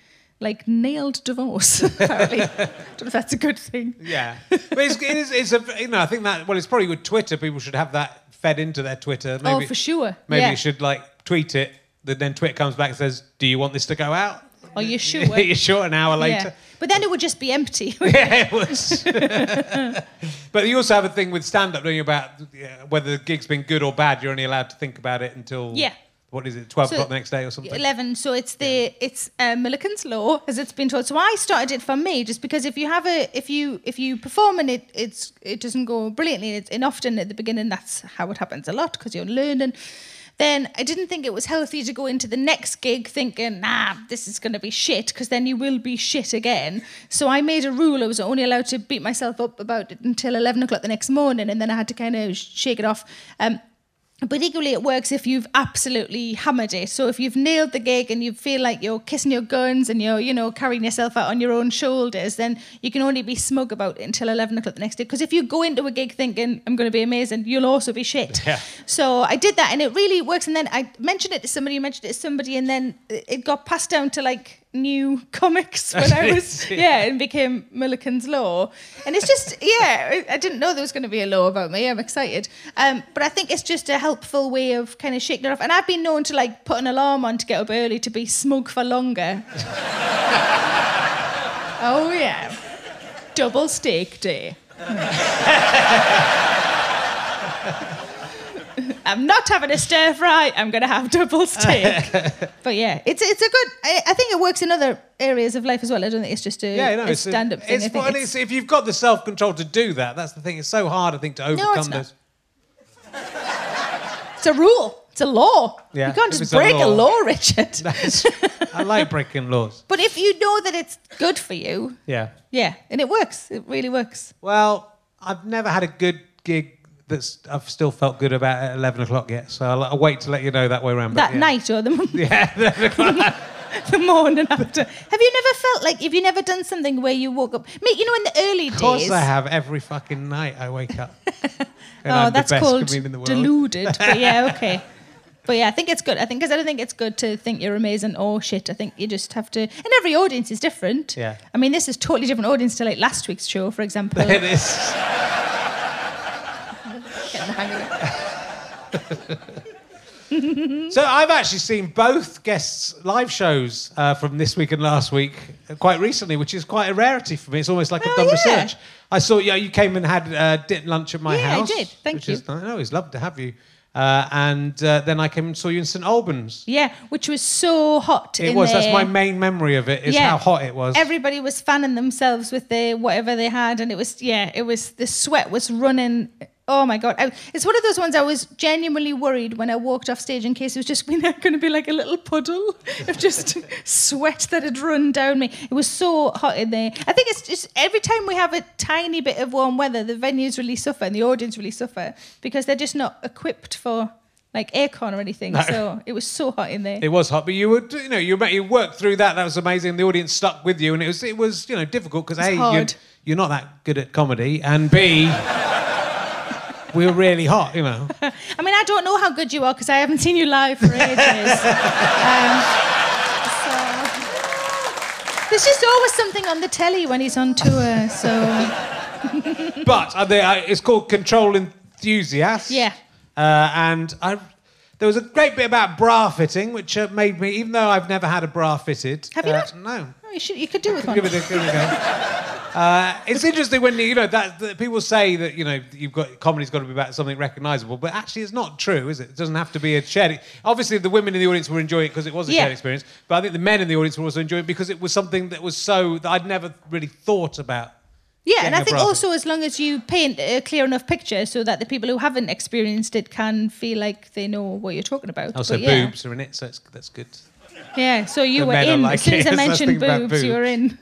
like nailed divorce. [laughs] Apparently, [laughs] don't know if that's a good thing. Yeah, but it's, it is, it's a you know I think that well it's probably with Twitter people should have that fed into their Twitter. Oh, maybe, oh, for sure. Maybe yeah. you should like tweet it. Then Twitter comes back and says, "Do you want this to go out?" Are you sure? [laughs] You're sure. An hour Yeah. later. But then it would just be empty. [laughs] yeah, it was. [laughs] but you also have a thing with stand-up, don't you, about yeah, whether the gig's been good or bad. You're only allowed to think about it until Yeah. What is it? Twelve So- o'clock the next day or something. 11 so it's the it's uh, Millican's law as it's been taught so I started it for me just because if you have a if you if you perform and it it's it doesn't go brilliantly it's, and often at the beginning that's how it happens a lot because you're learning then I didn't think it was healthy to go into the next gig thinking nah this is going to be shit because then you will be shit again so I made a rule I was only allowed to beat myself up about it until 11 o'clock the next morning and then I had to kind of shake it off um, but equally, it works if you've absolutely hammered it. So if you've nailed the gig and you feel like you're kissing your guns and you're, you know, carrying yourself out on your own shoulders, then you can only be smug about it until 11 o'clock the next day. Because if you go into a gig thinking, I'm going to be amazing, you'll also be shit. Yeah. So I did that and it really works. And then I mentioned it to somebody, you mentioned it to somebody, and then it got passed down to like new [laughs] comics when I was, [laughs] yeah, and became Millican's Law. And it's just, [laughs] yeah, I- didn't know there was going to be a law about me. I'm excited. Um, but I think it's just a helpful way of kind of shaking it off. And I've been known to like put an alarm on to get up early to be smug for longer. oh, yeah. Double steak day. I'm not having a stir fry. I'm going to have double steak. [laughs] but yeah, it's it's a good. I, I think it works in other areas of life as well. I don't think it's just a, Yeah, no, a it's a- stand-up thing. It's, it's- it's, if you've got the self-control to do that, that's the thing. It's so hard, I think, to overcome it's not. those. It's a rule. It's a law. Yeah, you can't just it's a break a law. law, Richard. [laughs] I like [laughs] breaking laws. but if you know that it's good for you, Yeah. yeah, and it works. It really works. Well, I've never had a good gig that's I've still felt good about at 11 o'clock yet. So I'll, I'll wait to let you know that way around. That yeah. night or the, morning? [laughs] Yeah, 11 [laughs] o'clock. the morning after. Have you never felt like, have you never done something where you woke up? Mate, you know, in the early days. Of course days. I have. Every fucking night I wake up. [laughs] And oh, I'm that's called in the world. deluded. But yeah, okay. But yeah, I think it's good. I think because I don't think it's good to think you're amazing or shit. I think you just have to. And every audience is different. Yeah. I mean, this is totally different audience to like last week's show, for example. it is. Hang of it. [laughs] So I've actually seen both guests' live shows uh, from this week and last week quite recently, which is quite a rarity for me. It's almost like I've Oh, done yeah. research. I saw yeah, you came and had uh, lunch at my Yeah, I house. did. Thank you. Is, I it's lovely to have you. Uh, and uh, then I came and saw you in St Albans. Yeah, which was so hot. It was. That's my main memory of it. Is Yeah. how hot it was. Everybody was fanning themselves with the whatever they had, and it was yeah, it was the sweat was running. Oh my god! I, it's one of those ones I was genuinely worried when I walked off stage in case it was just [laughs] going to be like a little puddle of just [laughs] sweat that had run down me. It was so hot in there. I think it's just every time we have a tiny bit of warm weather, the venues really suffer and the audience really suffer because they're just not equipped for like aircon or anything. No. So it was so hot in there. It was hot, but you would, you know, you you worked through that. That was amazing. The audience stuck with you, and it was it was you know difficult because a you're, you're not that good at comedy, and b we were really hot. You know, [laughs] I mean, I don't know how good you are because I haven't seen you live for ages. [laughs] um, so there's just always something on the telly when he's on tour. So [laughs] but uh, they, uh, it's called Control Enthusiast. Yeah. uh, and I. There was a great bit about bra fitting, which uh, made me, even though I've never had a bra fitted. Have you uh, not? No. oh, you, should, you could do with one. Give it a, give it a go. Uh, it's interesting when you know that, that people say that you know you've got comedy's got to be about something recognisable, but actually it's not true, is it? It doesn't have to be a shared. Obviously, the women in the audience were enjoying it because it was a Yeah. shared experience, but I think the men in the audience were also enjoying it because it was something that was so that I'd never really thought about. Yeah, and I think also as long as you paint a clear enough picture so that the people who haven't experienced it can feel like they know what you're talking about. Also, But yeah. boobs are in it, so it's, that's good. Yeah, so you The were in. like as soon as. I mentioned about boobs, you were in.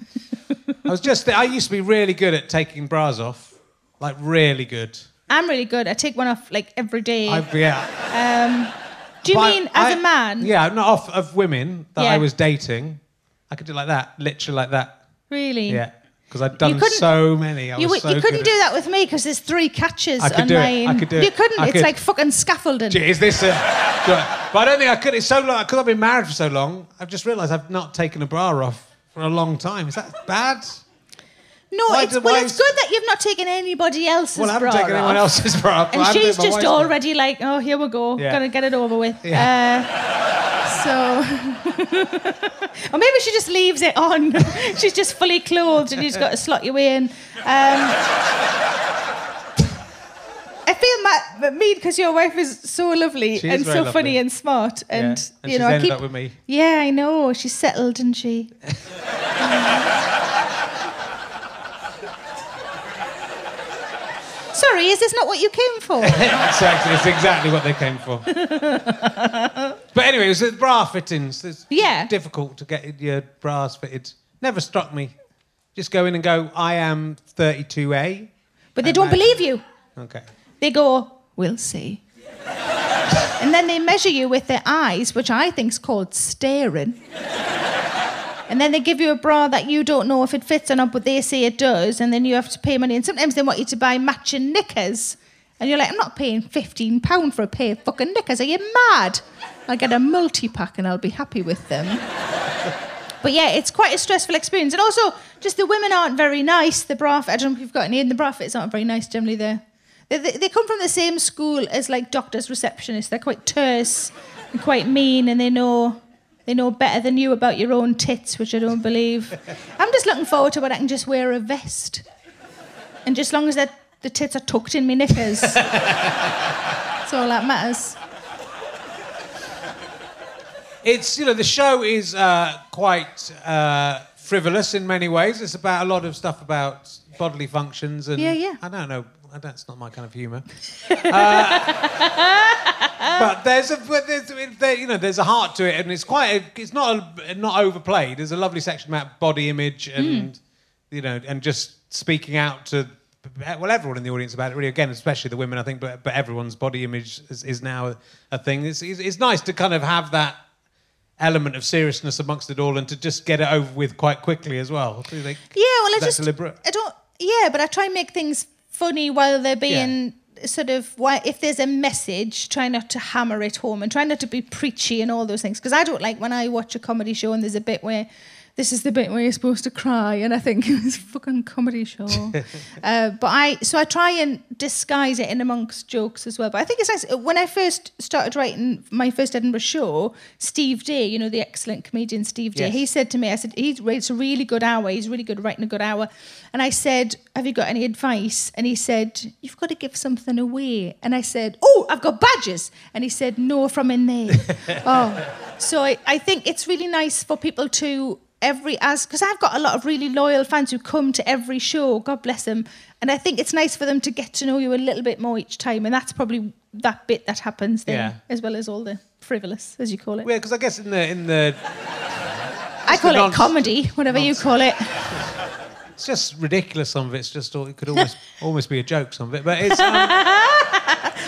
I was just I used to be really good at taking bras off, like really good. I'm really good. I take one off like every day. I, yeah. Um, do you But mean as I- a man? Yeah, not off of women that I Yeah. was dating. I could do it like that, literally like that. Really? Yeah, because I'd done couldn't- so many. I You, was so you couldn't good do at- that with me because there's three catches I could on do it. I could do it. You couldn't. I it's could. like fucking scaffolding. Gee, Is this a? but I don't think I could. It's so long because I've been married for so long. I've just realised I've not taken a bra off for a long time. Is that bad? no, Why it's do- well, it's good that you've not taken anybody else's Well, I haven't taken anyone else's bra off. And she's just wife's bra. already like, oh, here we go, Yeah. gonna get it over with. Yeah. Uh, so, [laughs] or maybe she just leaves it on. [laughs] she's just fully clothed, and you just got to slot your way in. Um, feel ma- but mean because your wife is so lovely She is and very so lovely. funny and smart, and Yeah, and you she's know, I ended keep. up with me. Yeah, I know. She's settled, and she. [laughs] Sorry, is this not what you came for? [laughs] exactly, it's exactly what they came for. [laughs] but anyway, it was the bra fittings. It's Yeah. difficult to get your bras fitted. Never struck me. Just go in and go. I am 32A. But they don't believe you. Okay. They go, we'll see. [laughs] and then they measure you with their eyes, which I think's called staring. [laughs] and then they give you a bra that you don't know if it fits or not, but they say it does, and then you have to pay money. And sometimes they want you to buy matching knickers. And you're like, I'm not paying £15 for a pair of fucking knickers. Are you mad? I'll get a multi pack and I'll be happy with them. [laughs] But yeah, it's quite a stressful experience. And also, just the women aren't very nice. The bra I don't know if you've got any, in the bra fits aren't very nice generally. They're, they, they, they come from the same school as like doctors' receptionists. They're quite terse and quite mean, and they know they know better than you about your own tits, which I don't believe. I'm just looking forward to when I can just wear a vest. And just as long as the tits are tucked in my knickers, that's all that matters. It's you know the show is uh, quite uh, frivolous in many ways. It's about a lot of stuff about bodily functions and Yeah, yeah. I don't know. That's not my kind of humour. uh, [laughs] but there's a but there's, there, you know there's a heart to it and it's quite a, it's not a, not overplayed. There's a lovely section about body image and you know and just speaking out to well everyone in the audience about it really again especially the women I think but but everyone's body image is, is now a, a thing. It's, it's it's nice to kind of have that element of seriousness amongst it all and to just get it over with quite quickly as well. Do you think? Yeah, well, I just deliberate? I don't. Yeah, but I try and make things funny while they're being sort of. Why, if there's a message, try not to hammer it home and try not to be preachy and all those things. Because I don't like when I watch a comedy show and there's a bit where this is the bit where you're supposed to cry, and I think it's a fucking comedy show. [laughs] uh, but I, so I try and disguise it in amongst jokes as well. But I think it's nice. When I first started writing my first Edinburgh show, Steve Day, you know, the excellent comedian Steve Day, Yes. he said to me, I said, he writes a really good hour. He's really good at writing a good hour. And I said, Have you got any advice? And he said, You've got to give something away. And I said, Oh, I've got badges. And he said, No, from in there. [laughs] oh. So I, I think it's really nice for people to every as because I've got a lot of really loyal fans who come to every show. God bless them. And I think it's nice for them to get to know you a little bit more each time. And that's probably that bit that happens there, Yeah. as well as all the frivolous, as you call it. Yeah, because I guess in the in the I call the it comedy, whatever you call it. it's just ridiculous. Some of it's just it could almost almost be a joke. Some of it, but it's. Um, [laughs]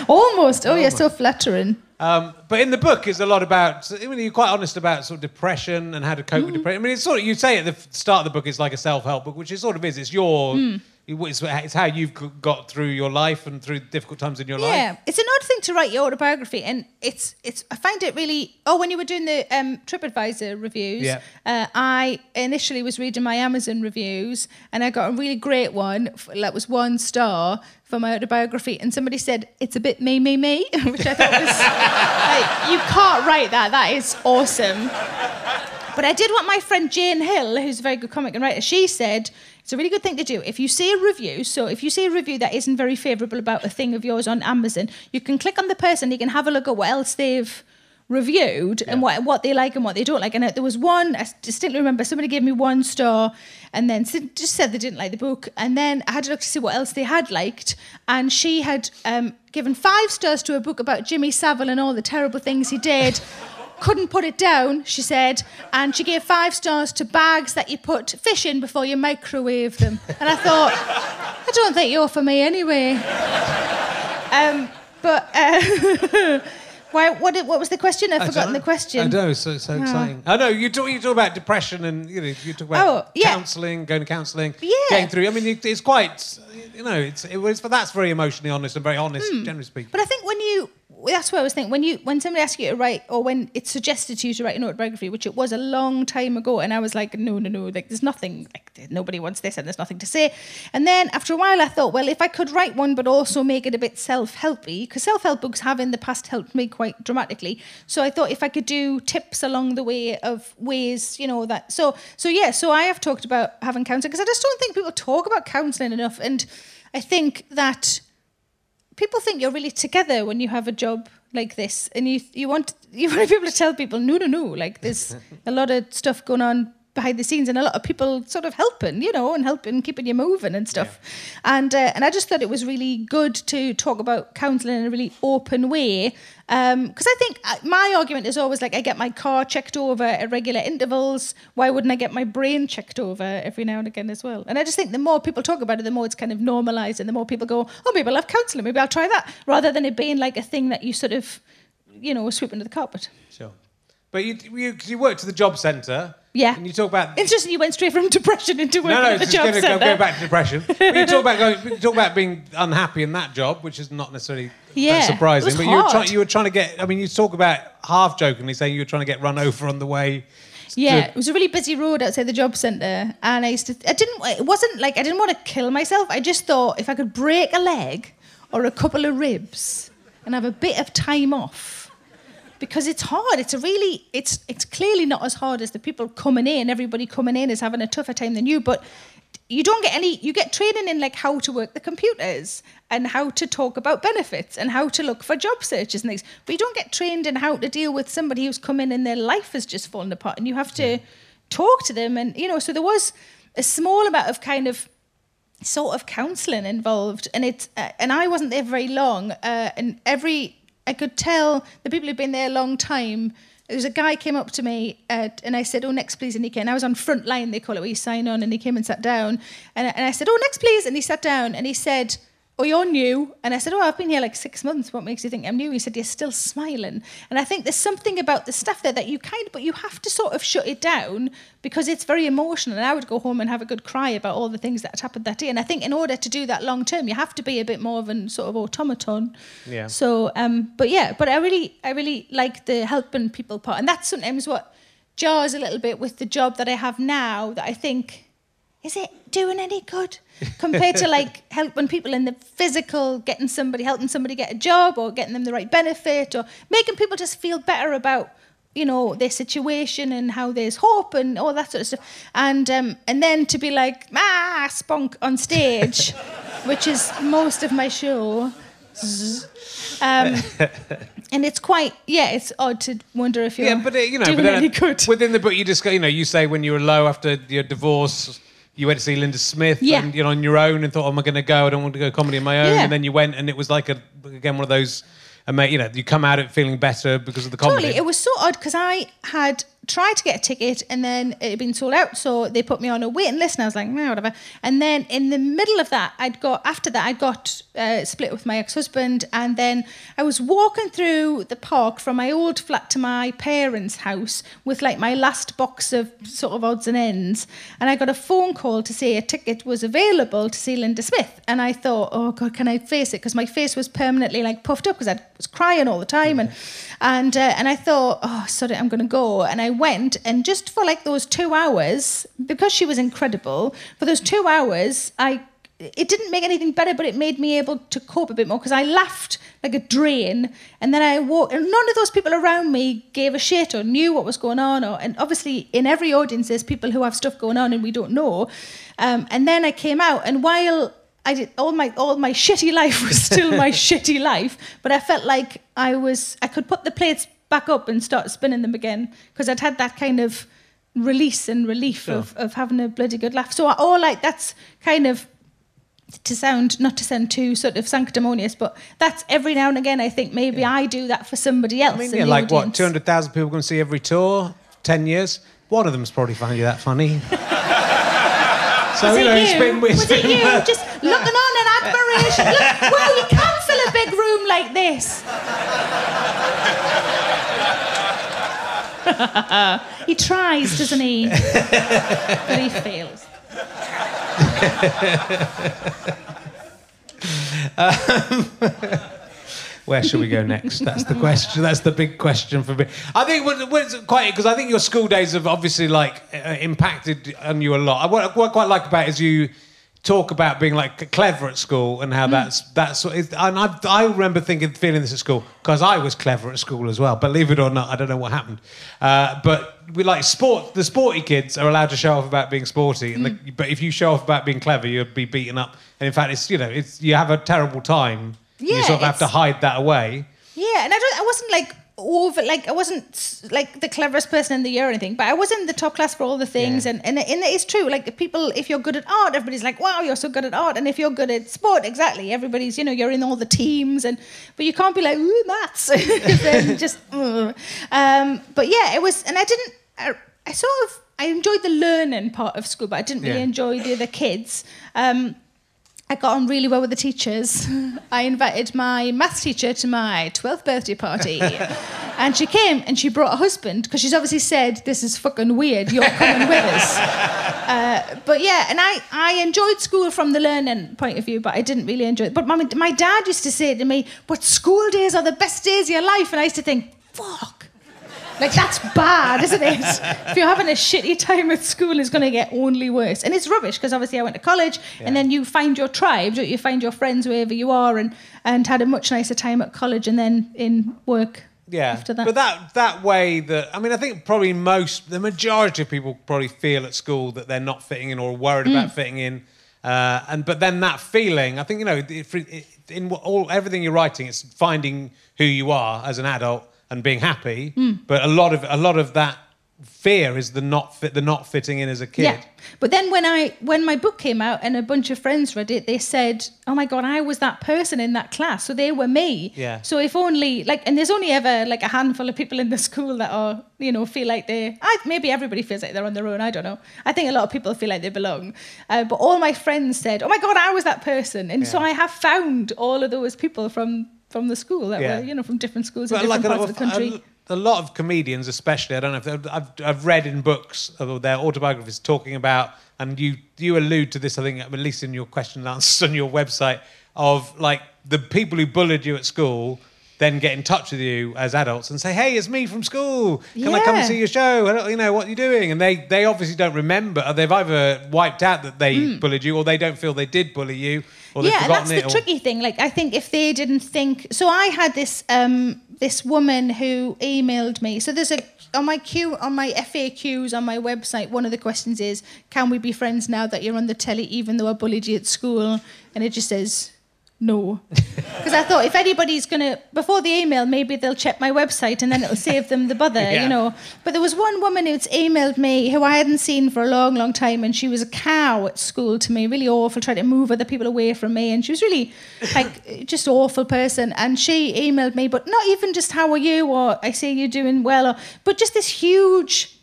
Almost. Oh, you're so flattering. Um, but in the book, it's a lot about. I mean, you're quite honest about sort of depression and how to cope with depression. I mean, it's sort of you say at the start of the book, it's like a self-help book, which it sort of is. It's your. It's, it's how you've got through your life and through difficult times in your Yeah, life. it's an odd thing to write your autobiography, and it's it's. I find it really. Oh, when you were doing the um, TripAdvisor reviews, Yeah. uh, I initially was reading my Amazon reviews, and I got a really great one that was one star for my autobiography, and somebody said it's a bit me, me, me, [laughs] which I thought was [laughs] like you can't write that. That is awesome. But I did what my friend Jane Hill, who's a very good comic and writer, she said it's a really good thing to do. If you see a review, so if you see a review that isn't very favourable about a thing of yours on Amazon, you can click on the person, you can have a look at what else they've reviewed and what, what they like and what they don't like. And there was one, I distinctly remember somebody gave me one star and then just said they didn't like the book. And then I had to look to see what else they had liked. And she had um, given five stars to a book about Jimmy Savile and all the terrible things he did. Couldn't put it down, she said, and she gave five stars to bags that you put fish in before you microwave them. And I thought, I don't think you're for me anyway. Um, but uh, [laughs] why? What? What was the question? I've forgotten the question. I know, so so exciting. I know you talk you talk about depression and you know you talk about Oh, yeah. counselling, going to counselling, Yeah. getting through. I mean, it's quite you know it's it was that's very emotionally honest and very honest, Hmm. generally speaking. But I think when you, that's what I was thinking. When you, when somebody asks you to write, or when it's suggested to you to write an autobiography, which it was a long time ago, and I was like, no, no, no, like there's nothing, like nobody wants this, and there's nothing to say. And then after a while, I thought, well, if I could write one, but also make it a bit self-helpy, because self-help books have in the past helped me quite dramatically. So I thought if I could do tips along the way of ways, you know, that. So, so yeah. So I have talked about having counselling because I just don't think people talk about counselling enough, and I think that people think you're really together when you have a job like this and you you want [laughs] you want people to tell people no no no like there's [laughs] a lot of stuff going on behind the scenes and a lot of people sort of helping you know and helping keeping you moving and stuff and uh, and I just thought it was really good to talk about counselling in a really open way because I think uh, my argument is always like I get my car checked over at regular intervals why wouldn't I get my brain checked over every now and again as well and I just think the more people talk about it the more it's kind of normalised and the more people go oh maybe I'll have counselling maybe I'll try that rather than it being like a thing that you sort of you know sweep under the carpet Sure. But you you, you worked at the job centre. Yeah. And you talk about interesting you went straight from depression into working no, no, at the it's job going to go, go back to depression. [laughs] but you talk about going, you talk about being unhappy in that job, which is not necessarily Yeah, surprising. but you were trying you were trying to get. I mean, you talk about half jokingly saying you were trying to get run over on the way. Yeah, to- it was a really busy road outside the job centre, and I used to. I didn't. It wasn't like I didn't want to kill myself. I just thought if I could break a leg or a couple of ribs and have a bit of time off, because it's hard. It's a really. It's it's clearly not as hard as the people coming in. Everybody coming in is having a tougher time than you, but. You don't get any. You get training in like how to work the computers and how to talk about benefits and how to look for job searches and things. But you don't get trained in how to deal with somebody who's come in and their life has just fallen apart, and you have to talk to them. And you know, so there was a small amount of kind of sort of counselling involved, and it uh, and I wasn't there very long, uh, and every I could tell the people who'd been there a long time. There was a guy came up to me uh, and I said, "Oh, next please," and he came. And I was on front line, they call it, where you sign on, and he came and sat down, and, and I said, "Oh, next please," and he sat down, and he said. Oh, you're new. And I said, Oh, I've been here like six months. What makes you think I'm new? He said, You're still smiling. And I think there's something about the stuff there that you kind of, but you have to sort of shut it down because it's very emotional. And I would go home and have a good cry about all the things that had happened that day. And I think in order to do that long term, you have to be a bit more of an sort of automaton. Yeah. So, um, but yeah, but I really, I really like the helping people part. And that's sometimes what jars a little bit with the job that I have now that I think, is it doing any good compared to like [laughs] helping people in the physical, getting somebody, helping somebody get a job or getting them the right benefit or making people just feel better about you know their situation and how there's hope and all that sort of stuff? And um, and then to be like ah spunk on stage [laughs] which is most of my show. Um, [laughs] and it's quite yeah it's odd to wonder if you're Yeah, but it, you know, doing but any good. within the book, you just you know, you say when you were low after your divorce, you went to see Linda Smith, Yeah. and you know, on your own, and thought, oh, am I going to go? I don't want to go comedy on my own, Yeah. and then you went, and it was like a again one of those, you know, you come out of it feeling better because of the comedy. Totally. It was so odd because I had tried to get a ticket and then it had been sold out. So they put me on a waiting list and I was like, nah, whatever. And then in the middle of that, I'd got, after that, I'd got uh, split with my ex husband. And then I was walking through the park from my old flat to my parents' house with like my last box of sort of odds and ends. And I got a phone call to say a ticket was available to see Linda Smith. And I thought, oh God, can I face it? Because my face was permanently like puffed up because I was crying all the time. And and uh, and I thought, oh, sorry, I'm going to go. And I went, and just for like those two hours, because she was incredible, for those two hours, I it didn't make anything better, but it made me able to cope a bit more because I laughed like a drain, and then I walked, and none of those people around me gave a shit or knew what was going on, or and obviously in every audience there's people who have stuff going on and we don't know, um, and then I came out, and while I did all my all my shitty [laughs] life was still my [laughs] shitty life, but I felt like I was I could put the plates back up and start spinning them again because I'd had that kind of release and relief of, of having a bloody good laugh. So all oh, like that's kind of to sound not to sound too sort of sanctimonious, but that's every now and again I think maybe I do that for somebody else. I mean, in yeah, like what, 200,000 people going to see every tour, 10 years? One of them's probably found you that funny. [laughs] so, Was you it know, you? it's been, it's was it you? Just looking on in admiration. Look, wow, you can fill a big room like this. He tries, doesn't he? but he fails. [laughs] Where should we go next? That's the question. That's the big question for me. I think quite because I think your school days have obviously like uh, impacted on you a lot. What, what I quite like about is you talk about being like clever at school and how that's that's and I, I remember thinking feeling this at school because I was clever at school as well. Believe it or not, I don't know what happened, uh, but we like sport. The sporty kids are allowed to show off about being sporty, and the, but if you show off about being clever, you'd be beaten up. And in fact, it's you know it's you have a terrible time. yeah, you sort of have to hide that away. Yeah, and I don't. I wasn't like over like I wasn't like the cleverest person in the year or anything, but I was in the top class for all the things, Yeah. and and, and it's true. Like people, if you're good at art, everybody's like, "Wow, you're so good at art," and if you're good at sport, exactly, everybody's you know you're in all the teams, and but you can't be like, "Ooh, maths," [laughs] then [laughs] just. Um, but yeah, it was, and I didn't. I, I sort of I enjoyed the learning part of school, but I didn't really Yeah. enjoy the other kids. Um, I got on really well with the teachers. I invited my maths teacher to my 12th birthday party. [laughs] and she came and she brought a husband because she's obviously said, This is fucking weird, you're coming with us. [laughs] Uh, but yeah, and I, I enjoyed school from the learning point of view, but I didn't really enjoy it. But my, my dad used to say to me, But school days are the best days of your life. And I used to think, Fuck. Like that's bad, isn't it? if you're having a shitty time at school, it's going to get only worse. And it's rubbish because obviously I went to college, and then you find your tribe, don't you? find your friends wherever you are, and and had a much nicer time at college, and then in work. Yeah, After that. but that that way that I mean, I think probably most the majority of people probably feel at school that they're not fitting in or worried Mm. about fitting in, uh, and but then that feeling, I think you know, if, in all everything you're writing, it's finding who you are as an adult and being happy. Mm. But a lot of a lot of that fear is the not fit, the not fitting in as a kid. Yeah. But then when I when my book came out and a bunch of friends read it, they said, "Oh my god, I was that person in that class." So they were me. Yeah. So if only like, and there's only ever like a handful of people in the [laughs] school that are, you know, feel like they. I maybe everybody feels like they're on their own. I don't know. I think a lot of people feel like they belong. Uh, but all my friends said, "Oh my god, I was that person," and so I have found all of those people from from the school that Yeah. were, you know, from different schools But in different a, parts of the country. a, a lot of comedians, especially, I don't know if I've, I've read in books their autobiographies talking about, and you you allude to this, I think, at least in your question and answers on your website, of like the people who bullied you at school then get in touch with you as adults and say, "Hey, it's me from school. Can I come and see your show? You know what you're doing?" And they they obviously don't remember. Or they've either wiped out that they bullied you, or they don't feel they did bully you, or they've yeah, and forgotten that's it. the or- tricky thing. Like, I think if they didn't think, so I had this um this woman who emailed me. So there's a on my queue on my FAQs on my website. One of the questions is, "Can we be friends now that you're on the telly, even though I bullied you at school?" And it just says. No, [laughs] because I thought if anybody's gonna before the email, maybe they'll check my website and then it'll save them the bother, [laughs] Yeah. you know. But there was one woman who's emailed me who I hadn't seen for a long, long time, and she was a cow at school to me, really awful, trying to move other people away from me, and she was really like just awful person. And she emailed me, but not even just how are you or I see you doing well, or but just this huge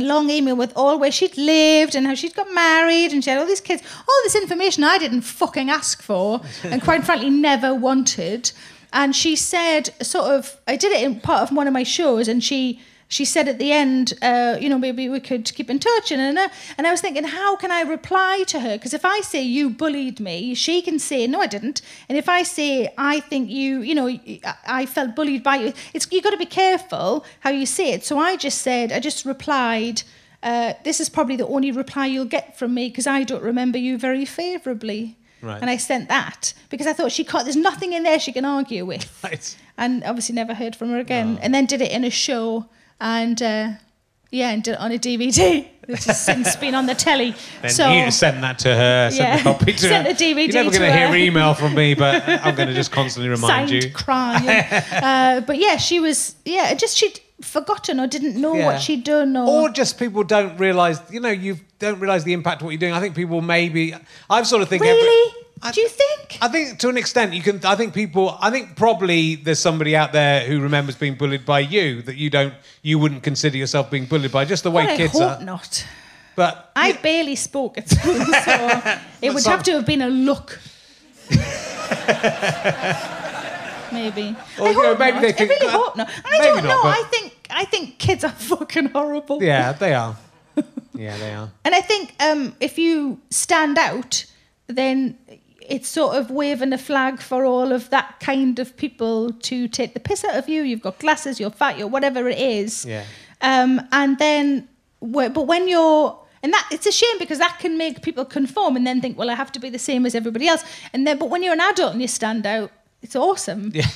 long email with all where she'd lived and how she'd got married and she had all these kids, all this information I didn't fucking ask for and quite frankly never wanted. And she said, sort of, I did it in part of one of my shows, and she she said at the end, uh, you know, maybe we could keep in touch. And, and, I was thinking, how can I reply to her? Because if I say you bullied me, she can say, no, I didn't. And if I say, I think you, you know, I- felt bullied by you, it's you've got to be careful how you say it. So I just said, I just replied, uh, this is probably the only reply you'll get from me because I don't remember you very favourably. Right. And I sent that because I thought she can't, there's nothing in there she can argue with [laughs] Right. and obviously never heard from her again. And then did it in a show, and uh, yeah, and did it on a DVD, which has since been on the telly. [laughs] Then so you send that to her, send Yeah. the copy to Sent her. the DVD You're never to going to hear her. email from me, but [laughs] I'm going to just constantly remind signed you. crying. [laughs] uh, but yeah, she was yeah, just she'd forgotten or didn't know Yeah. what she'd done or, Or just people don't realise, you know, you don't realise the impact of what you're doing. I think people maybe, I've sort of think. every- really. I- Do you think? I think to an extent you can. I think people. I think probably there's somebody out there who remembers being bullied by you that you don't. You wouldn't consider yourself being bullied by just the way Well, I kids hope are. not. But I barely spoke at school, so [laughs] it would some- have to have been a look. [laughs] maybe. Or, I you know, maybe not. they think- I really hope not. I maybe don't not, know. but- I think I think kids are [laughs] fucking horrible. yeah, they are. Yeah, they are. And I think um, if you stand out, then it's sort of waving a flag for all of that kind of people to take the piss out of you. You've got glasses, you're fat, you're whatever it is. Yeah. Um, and then, but when you're, and that it's a shame because that can make people conform and then think, well, I have to be the same as everybody else. And then, but when you're an adult and you stand out, it's awesome. Yeah.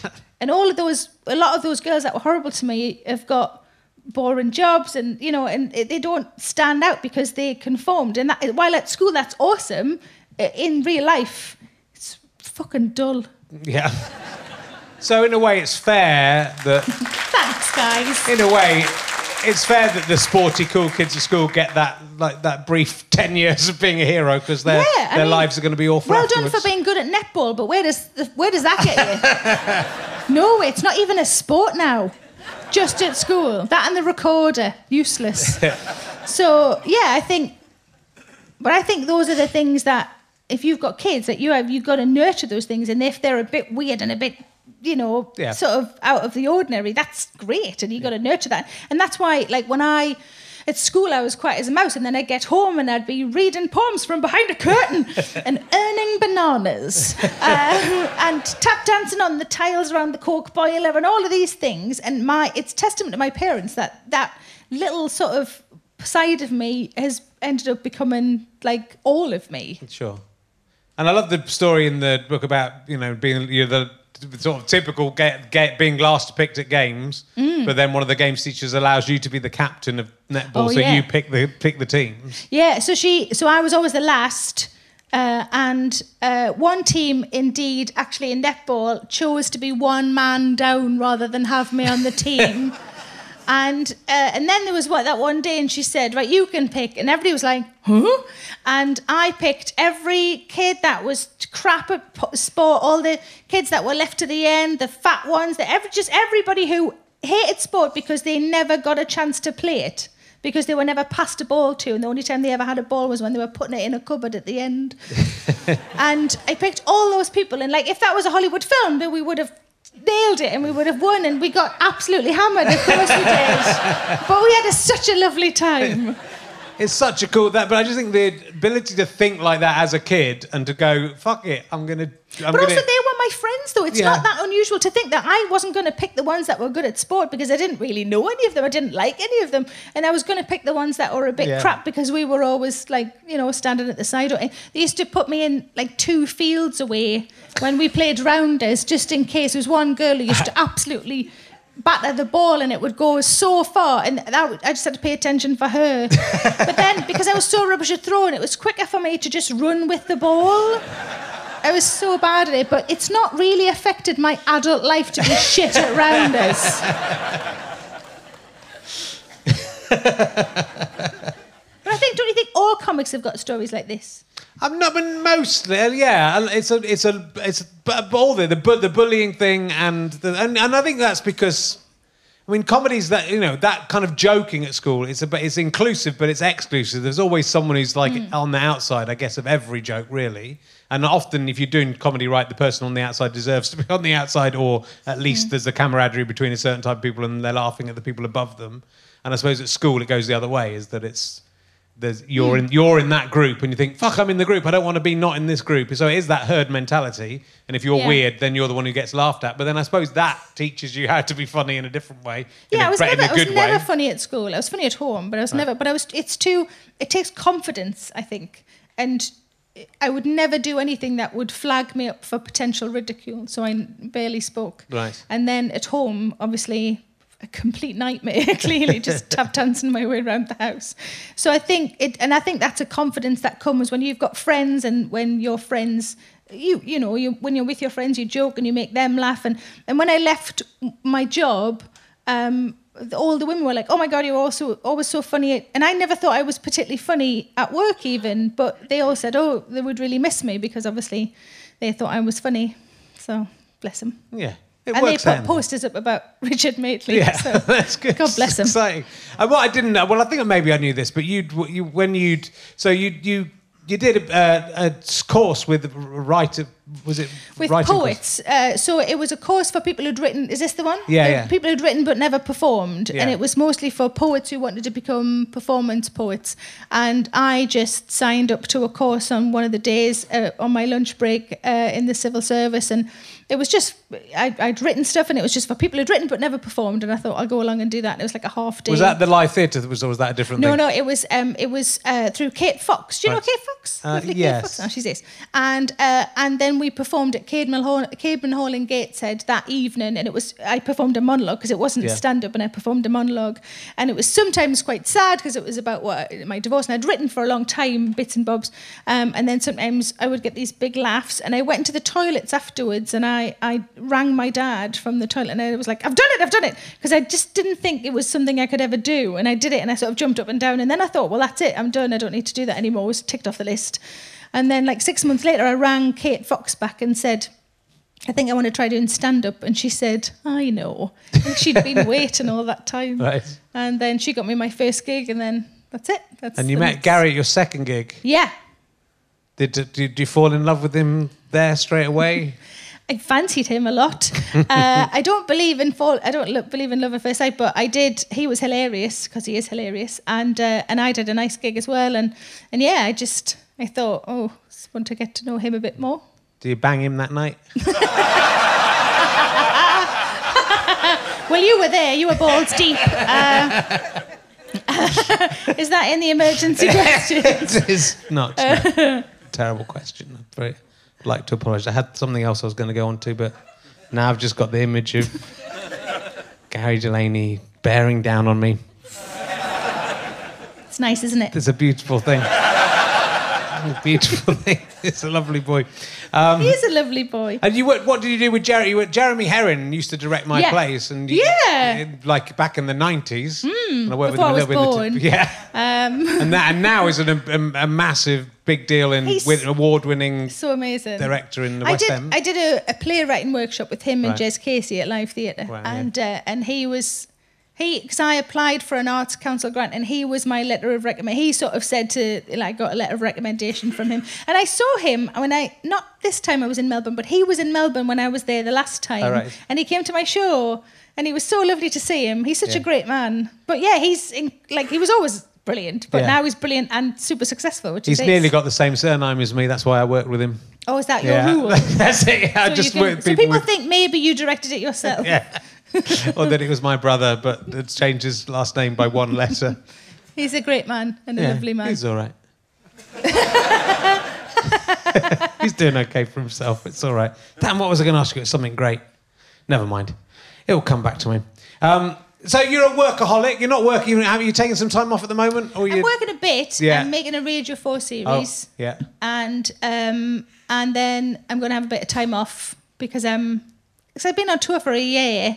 And all of those, a lot of those girls that were horrible to me have got boring jobs and, you know, and it- they don't stand out because they conformed. And that, while at school, that's awesome, in real life, fucking dull. Yeah. So in a way, it's fair that. [laughs] Thanks, guys. In a way, it's fair that the sporty cool kids at school get that like that brief ten years of being a hero because their Yeah, their mean, lives are going to be awful. Well done for being good at netball, but where does the, where does that get you? [laughs] no, it's not even a sport now. Just at school, that and the recorder, useless. [laughs] so yeah, I think, but I think those are the things that if you've got kids that you have, you've got to nurture those things, and if they're a bit weird and a bit, you know, Yeah. sort of out of the ordinary, that's great, and you've got to nurture that, and that's why, like when I. At school, I was quiet as a mouse, and then I'd get home and I'd be reading poems from behind a curtain [laughs] and earning bananas uh, and tap dancing on the tiles around the cork boiler and all of these things. And my, it's testament to my parents that that little sort of side of me has ended up becoming like all of me. Sure. And I love the story in the book about you know being you're the sort of typical get, get being last picked at games, but then one of the games teachers allows you to be the captain of netball, Oh, so yeah. you pick the pick the teams. Yeah, so she, so I was always the last, uh, and uh, one team indeed, actually in netball, chose to be one man down rather than have me on the team. [laughs] and uh, and then there was what that one day, and she said, "Right, you can pick," and everybody was like, "Huh?" And I picked every kid that was crap at sport, all the kids that were left to the end, the fat ones, the every, just everybody who hated sport because they never got a chance to play it because they were never passed a ball to, and the only time they ever had a ball was when they were putting it in a cupboard at the end. [laughs] and I picked all those people, and like if that was a Hollywood film, then we would have nailed it and we would have won, and we got absolutely hammered. Of course we did, but we had a, such a lovely time. It's such a cool that, but I just think the ability to think like that as a kid and to go fuck it, I'm gonna. I'm But gonna, also, they were my friends, though. It's Yeah. not that unusual to think that I wasn't going to pick the ones that were good at sport because I didn't really know any of them. I didn't like any of them. And I was going to pick the ones that were a bit Yeah. crap because we were always like, you know, standing at the side. They used to put me in like two fields away when we played rounders just in case. There was one girl who used to [laughs] absolutely batter the ball and it would go so far and that I just had to pay attention for her [laughs] but then because I was so rubbish at throwing it was quicker for me to just run with the ball I was so bad at it, but it's not really affected my adult life to be [laughs] shit at rounders. [laughs] but I think, don't you think all comics have got stories like this? I'm not, but mostly, yeah. It's a, it's a, it's a, all the the, bu- the bullying thing, and the, and and I think that's because, I mean, comedies that you know that kind of joking at school. It's a, but it's inclusive, but it's exclusive. There's always someone who's like mm. on the outside, I guess, of every joke, really. And often, if you're doing comedy right, the person on the outside deserves to be [laughs] on the outside, or at least mm. there's a camaraderie between a certain type of people, and they're laughing at the people above them. And I suppose at school it goes the other way, is that it's there's you're in you're in that group and you think fuck I'm in the group I don't want to be not in this group so it is that herd mentality and if you're Yeah. weird then you're the one who gets laughed at but then I suppose that teaches you how to be funny in a different way Yeah, a, I was never, I was never funny at school. I was funny at home, but I was never. But I was. It's too. It takes confidence, I think, and I would never do anything that would flag me up for potential ridicule. So I barely spoke. Right. And then at home, obviously. A complete nightmare, [laughs] clearly, just [laughs] tap dancing my way around the house. So I think it, and I think that's a confidence that comes when you've got friends and when your friends you you know you when you're with your friends you joke and you make them laugh. And and when I left my job um all the women were like oh my god you're also always so funny. And I never thought I was particularly funny at work even but they all said oh they would really miss me because obviously they thought I was funny. So bless them yeah it and they put posters up about [laughs] Richard Madeley Yeah, so [laughs] that's good. God bless him. Exciting. Uh, and what I didn't know, well, I think maybe I knew this, but you'd, you when you'd, so you you you did a, a, a course with writer, was it with poets. Uh, so it was a course for people who'd written. Is this the one? Yeah, Uh, yeah. People who'd written but never performed, and it was mostly for poets who wanted to become performance poets. And I just signed up to a course on one of the days uh, on my lunch break uh, in the civil service, and it was just I, I'd written stuff, and it was just for people who'd written but never performed. And I thought I'll go along and do that. And it was like a half day. Was that the live theatre? Was or was that a different No, thing? no, it was um, it was uh, through Kate Fox. Do you Right. know Kate Fox? Lovely yes. Kate Fox. Oh, she's this. And uh, and then we performed at Caedmon Hall, Hall in Gateshead that evening, and it was I performed a monologue because it wasn't Yeah. stand up, and I performed a monologue, and it was sometimes quite sad because it was about what my divorce, and I'd written for a long time bits and bobs, um, and then sometimes I would get these big laughs, and I went into the toilets afterwards, and I I rang my dad from the toilet, and I was like, I've done it, I've done it, because I just didn't think it was something I could ever do, and I did it, and I sort of jumped up and down, and then I thought, well, that's it, I'm done, I don't need to do that anymore. It was ticked off the list, and then like six months later, I rang Kate Fox back and said. I think I want to try doing stand up. And she said, I know. And she'd been [laughs] waiting all that time. Right. And then she got me my first gig, and then that's it. That's And you met next- Gary at your second gig. Yeah. Did, did, did you fall in love with him there straight away? [laughs] I fancied him a lot. uh, I don't believe in fall. I don't lo- believe in love at first sight, but I did. He was hilarious because he is hilarious, and uh, and I did a nice gig as well. And and yeah, I just I thought, oh, just want to get to know him a bit more. Do you bang him that night? [laughs] Well, you were there. You were balls deep. Uh, [laughs] is that in the emergency [laughs] question? it is not. no. Terrible question. I'd very like to apologise. I had something else I was going to go on to, but now I've just got the image of Gary Delaney bearing down on me. It's nice, isn't it? It's a beautiful thing. [laughs] Beautiful thing. It's a lovely boy. Um, He is a lovely boy. and you worked, what did you do with Jeremy? You were, Jeremy Herrin used to direct my Yeah. plays, and you, Yeah. like back in the nineties. Mm, I worked before I was with him a little bit. in the t- born. yeah, Um, [laughs] and that and now is an, a, a massive big deal in He's- with award-winning so amazing. director in the I West did. End. I did a, a playwriting workshop with him and Right. Jez Casey at Live Theatre, Wow, yeah. and uh, and he was he because I applied for an Arts Council grant, and he was my letter of recommend. He sort of said to like got a letter of recommendation from him, [laughs] and I saw him when I not this time I was in Melbourne, but he was in Melbourne when I was there the last time, Oh, right. and he came to my show, and he was so lovely to see him. He's such a great man, but yeah, he's in, like he was always brilliant. But Yeah. now he's brilliant and super successful, which He's is nearly got the same surname as me. That's why I worked with him. Oh, is that your Yeah, rule? [laughs] that's it. Yeah, I So, just can- work with so people. people with, think maybe you directed it yourself. [laughs] yeah. [laughs] or that it was my brother, but it's changed his last name by one letter. [laughs] He's a great man and a Yeah, lovely man. He's all right. [laughs] he's doing okay for himself. It's all right. Damn, what was I going to ask you? It's something great. Never mind. It'll come back to me. Um, so you're a workaholic. You're not working. Have you taken some time off at the moment? Or I'm working a bit. Yeah. I'm making a Radio 4 Oh, series. yeah. And um, and then I'm going to have a bit of time off because I'm because I've been on tour for a year,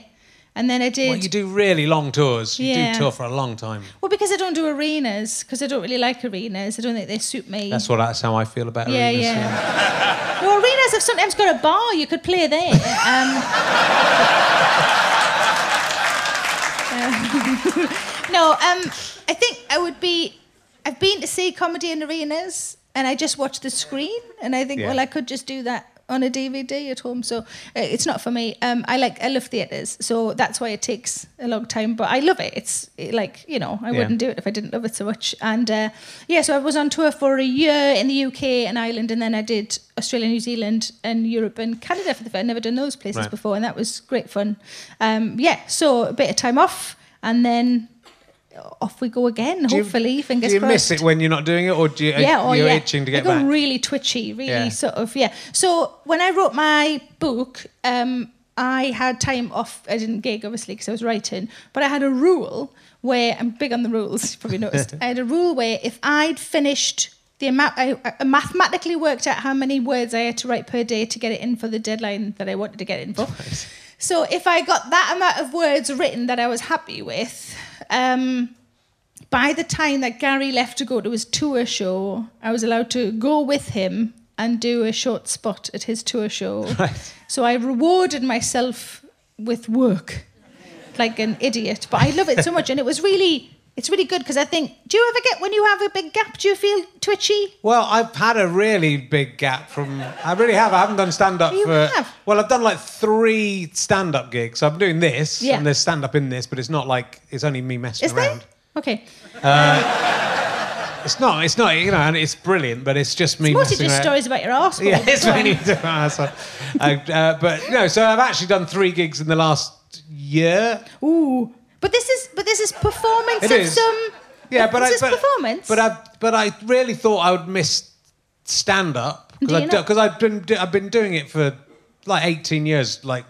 and then I did. Well, you do really long tours. You Yeah. do tour for a long time. Well, because I don't do arenas, because I don't really like arenas. I don't think they suit me. That's what. That's how I feel about yeah, arenas, yeah. Yeah. no, arenas have sometimes got a bar. You could play there. Um, uh, [laughs] no, um, I think I would be. I've been to see comedy in arenas, and I just watch the screen, and I think, Yeah. well, I could just do that on a DVD at home. So uh, it's not for me. Um, I like. I love theatres, so that's why it takes a long time. But I love it. It's it, like you know, I Yeah. wouldn't do it if I didn't love it so much. And uh, yeah, so I was on tour for a year in the UK and Ireland, and then I did Australia, New Zealand, and Europe and Canada for the first. I'd never done those places Right. before, and that was great fun. Um, yeah, so a bit of time off, and then off we go again. Do you- hopefully, fingers Do you crossed. miss it when you're not doing it, or do you? Yeah, oh you're yeah. itching to get I go back? really twitchy, really Yeah. sort of yeah. So when I wrote my book, um, I had time off. I didn't gig obviously because I was writing, but I had a rule where I'm big on the rules. [laughs] You probably noticed. [laughs] I had a rule where if I'd finished the amount, I, I mathematically worked out how many words I had to write per day to get it in for the deadline that I wanted to get it in for. So if I got that amount of words written that I was happy with. Um, by the time that Gary left to go to his tour show, I was allowed to go with him and do a short spot at his tour show. [laughs] Right. So I rewarded myself with work like an idiot. But I love it so much. And it was really, it's really good because I think, do you ever get, when you have a big gap, do you feel twitchy? Well, I've had a really big gap from. I really have. I haven't done stand up You for. have? Well, I've done like three stand up gigs. So I'm doing this, Yeah. and there's stand up in this, but it's not like it's only me messing Is around. there? Okay. It's not. It's not. You know, and it's brilliant, but it's just me Mostly messing just around. stories about your arsehole. Yeah, it's mainly to arsehole. uh, uh, but no, so I've actually done three gigs in the last year. Ooh. But this is, but this is performance It of is. some. Yeah, but I, but, performance? But I, but I really thought I would miss stand up Do you not? because I've been I've been doing it for like 18 years, like.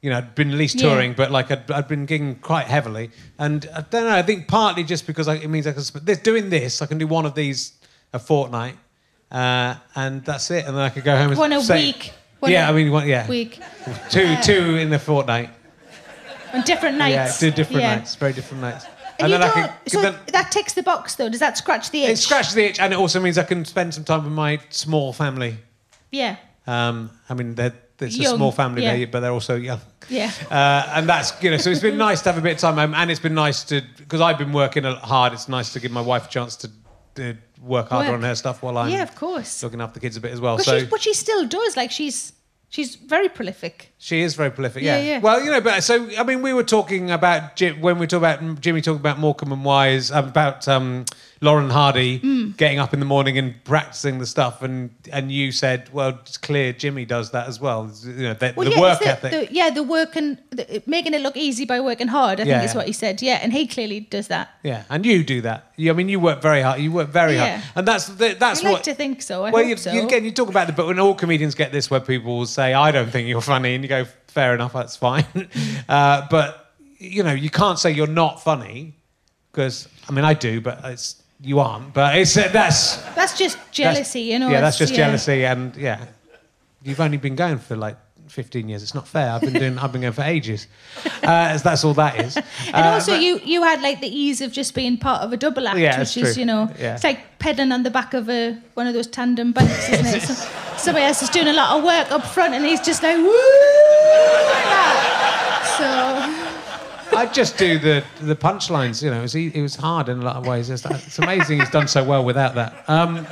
You know, I'd been at least Yeah. touring, but like I'd, I'd been gigging quite heavily, and I don't know. I think partly just because I, it means I can this, doing this, I can do one of these a fortnight, uh, and that's it, and then I could go home. and One a say- week. One yeah, a I mean, one, yeah, week. two two in the fortnight. On different nights. Yeah, two different Yeah. nights, very different nights. And, you then I can so then, that ticks the box though. Does that scratch the itch? it scratches the itch, and it also means I can spend some time with my small family. Yeah. Um, I mean, they're, it's a small family, yeah. but they're also young. Yeah. Uh, and that's you know, so it's been [laughs] nice to have a bit of time home, and it's been nice to because I've been working hard. It's nice to give my wife a chance to uh, work harder Work. on her stuff while I'm yeah, of course. looking after the kids a bit as well. But, so she, but she still does. Like she's she's very prolific. She is very prolific. Yeah, Yeah, yeah. Well, you know, but so I mean, we were talking about Jim, when we talk about Jimmy talking about Morecambe and Wise about um, Laurel and Hardy Mm. getting up in the morning and practicing the stuff, and and you said, well, it's clear Jimmy does that as well. You know, the, Well, the yeah, work it's ethic. The, yeah, the work and the, making it look easy by working hard. I think is what he said. Yeah, and he clearly does that. yeah, and you do that. You, I mean, you work very hard. You work very Yeah. hard, and that's the, that's I like what. to think so. I well, you, so. you, again, you talk about the, but when all comedians get this, where people will say, "I don't think you're funny," and you go, "Fair enough, that's fine," [laughs] uh, but you know, you can't say you're not funny because I mean, I do, but it's you aren't. But it's uh, that's that's just jealousy, you know. yeah, that's just jealousy, and yeah, you've only been going for like. 15 years. It's not fair. I've been doing. I've been going for ages. Uh, that's all that is. [laughs] And Uh, also, but- you you had like the ease of just being part of a double act, Yeah, which is true. you know, Yeah. it's like pedaling on the back of a one of those tandem bikes, isn't it? [laughs] So, somebody else is doing a lot of work up front, and he's just like woo like. So I just do the the punchlines. You know, it was, it was hard in a lot of ways. It's, it's amazing he's done so well without that. Um,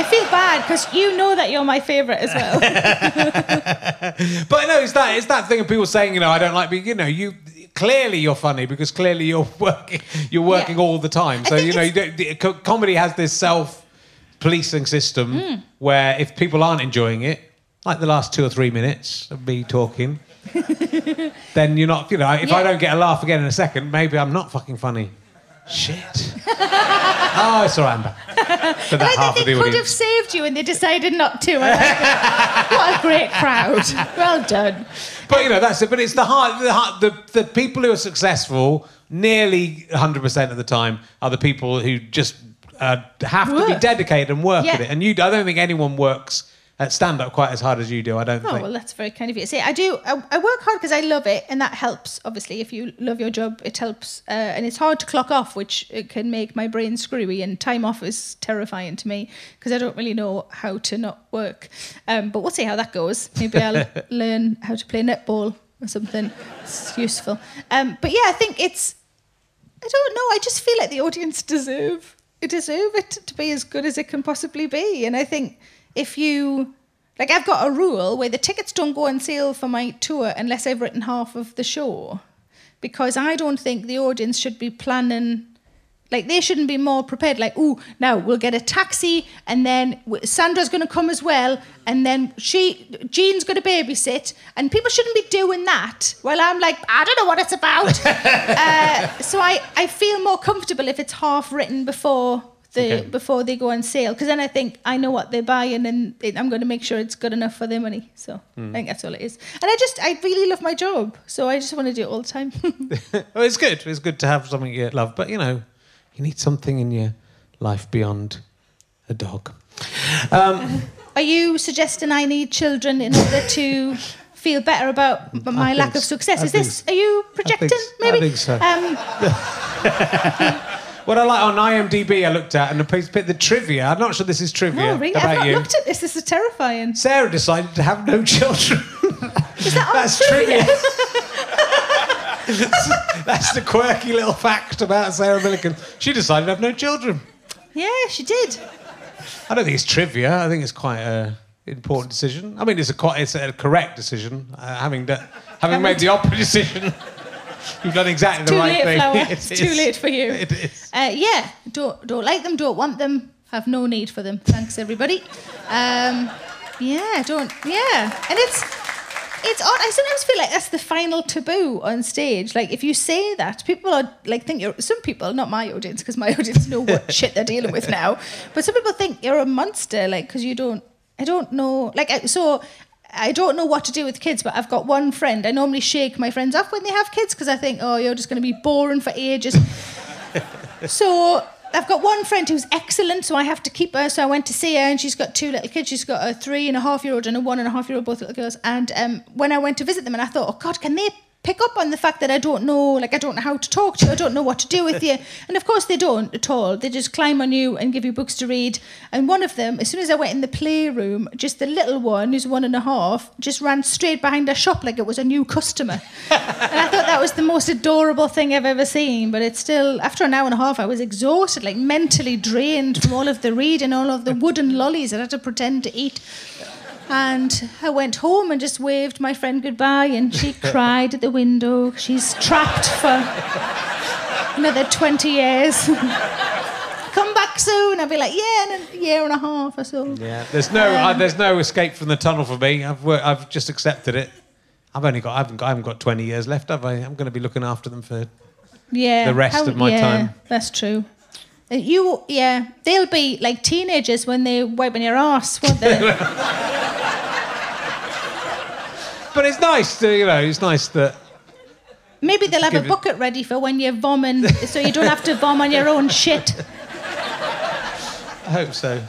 I feel bad because you know that you're my favourite as well. [laughs] but no, it's that it's that thing of people saying, you know, I don't like being. You know, you clearly you're funny because clearly you're [laughs] working you're working Yeah. all the time. So you know, you don't, the, co- comedy has this self policing system Hmm. where if people aren't enjoying it, like the last two or three minutes of me talking, [laughs] then you're not. You know, if I don't get a laugh again in a second, maybe I'm not fucking funny. Shit. [laughs] oh, it's all right. I'm back. For that I half think they the could have saved you and they decided not to. Go, what a great crowd. Well done. But you know that's it. But it's the hard, the, hard, the the people who are successful nearly 100 percent of the time are the people who just uh, have to be dedicated and work Yeah. at it. And you, I don't think anyone works at stand up quite as hard as you do. I don't Oh think. well, that's very kind of you. See, I do. I, I work hard because I love it, and that helps. Obviously, if you love your job, it helps. Uh, and it's hard to clock off, which it can make my brain screwy. And time off is terrifying to me because I don't really know how to not work. Um, but we'll see how that goes. Maybe I'll [laughs] learn how to play netball or something. It's useful. Um, but yeah, I think it's. I don't know. I just feel like the audience deserve deserve it to be as good as it can possibly be. And I think if you like, I've got a rule where the tickets don't go on sale for my tour unless I've written half of the show, because I don't think the audience should be planning. Like they shouldn't be more prepared. Like, oh, now we'll get a taxi, and then Sandra's going to come as well, and then she, Jean's going to babysit, and people shouldn't be doing that. While I'm like, I don't know what it's about. [laughs] uh, so I, I feel more comfortable if it's half written before the Okay. before they go on sale, because then I think I know what they're buying, and it, I'm going to make sure it's good enough for their money. So I think that's all it is. And I just, I really love my job, so I just want to do it all the time. [laughs] [laughs] Well, it's good. It's good to have something you love, but you know, you need something in your life beyond a dog. Um, [laughs] Are you suggesting I need children in order to feel better about my think lack of success? I Is this? Are you projecting? I maybe. think so. Um, what I like on IMDb, I looked at and the the trivia. I'm not sure this is trivia no, really. I've about not you. looked at this. This is terrifying. Sarah decided to have no [laughs] children. Is that That's trivia? [laughs] [laughs] That's the quirky little fact about Sarah Millican. She decided to have no children. yeah, she did. I don't think it's trivia. I think it's quite a important decision. I mean, it's a quite it's a correct decision. Uh, having do, having made the opposite decision, you've done exactly the right late, thing. flower. [laughs] It It's too is. late for you. [laughs] It is. Uh, yeah, don't don't like them, don't want them, have no need for them. Thanks, everybody. Um, yeah, don't. Yeah, and it's it's odd. I sometimes feel like that's the final taboo on stage. Like if you say that, people are like think you're. Some people, not my audience, because my [laughs] audience know what shit they're dealing with now. But some people think you're a monster, like because you don't. I don't know. Like so. I don't know what to do with kids, but I've got one friend. I normally shake my friends off when they have kids because I think, oh, you're just going to be boring for ages. [laughs] So I've got one friend who's excellent, so I have to keep her. So I went to see her, and she's got two little kids. She's got a three and a half year old and a one and a half year old, both little girls. And um, when I went to visit them, and I thought, oh God, can they pick up on the fact that I don't know, like I don't know how to talk to you, I don't know what to do with you. [laughs] And of course they don't at all. They just climb on you and give you books to read. And one of them, as soon as I went in the playroom, just the little one who's one and a half, just ran straight behind her shop like it was a new customer. [laughs] and I thought that was the most adorable thing I've ever seen. But it's still, after an hour and a half, I was exhausted, like mentally drained from all of the reading, all of the wooden lollies that I had to pretend to eat. And I went home and just waved my friend goodbye, and she [laughs] cried at the window. She's trapped for another 20 years. [laughs] Come back soon. I'll be like, yeah, in a year and a half or so. Yeah, there's no uh, there's no escape from the tunnel for me. I've wor- I've just accepted it. I've only got I haven't got, I haven't got 20 years left, have I? I'm going to be looking after them for. Yeah. The rest of my yeah, time. That's true. Uh, You, yeah, they'll be like teenagers when they're wiping your ass, won't they? [laughs] But it's nice to you know it's nice that Maybe they'll have a bucket ready for when you're vomiting, so you don't have to vom on your own shit. I hope so.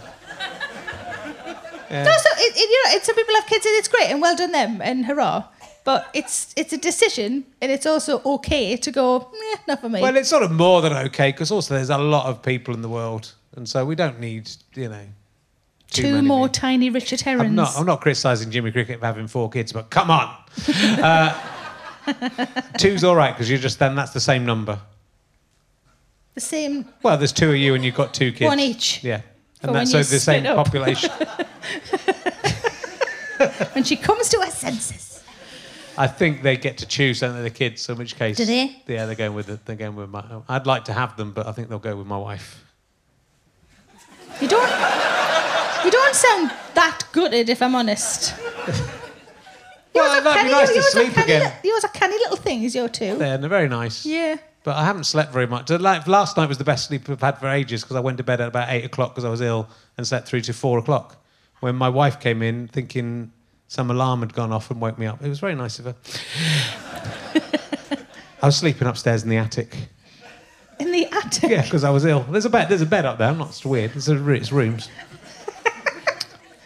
Yeah. No, so it, it, you know, some people have kids and it's great and well done them and hurrah. But it's it's a decision and it's also okay to go, eh, not for me. Well, it's sort of more than okay because also there's a lot of people in the world, and so we don't need you know. Too Two more people. tiny Richard Herrings. I'm not. I'm not criticising Jimmy Cricket for having four kids, but come on. [laughs] uh, two's all right because you're just then that's the same number. The same. Well, there's two of you and you've got two kids. One each. Yeah. And that's so the same up. population. [laughs] [laughs] When she comes to her senses. I think they get to choose, don't they, the kids? So in which case, Do they? Yeah, they're going with it. They're going with my. I'd like to have them, but I think they'll go with my wife. You don't. You don't sound that gutted, if I'm honest. [laughs] Well, that'd be canny- nice to sleep canny again. li- yours are canny little things, your two. They're very nice. Yeah. But I haven't slept very much. Like last night was the best sleep I've had for ages because I went to bed at about eight o'clock because I was ill and slept through to four o'clock. When my wife came in thinking some alarm had gone off and woke me up. It was very nice of her. [laughs] I was sleeping upstairs in the attic. In the attic. Yeah, because I was ill. There's a bed. There's a bed up there. I'm not it's weird. It's, a, it's rooms.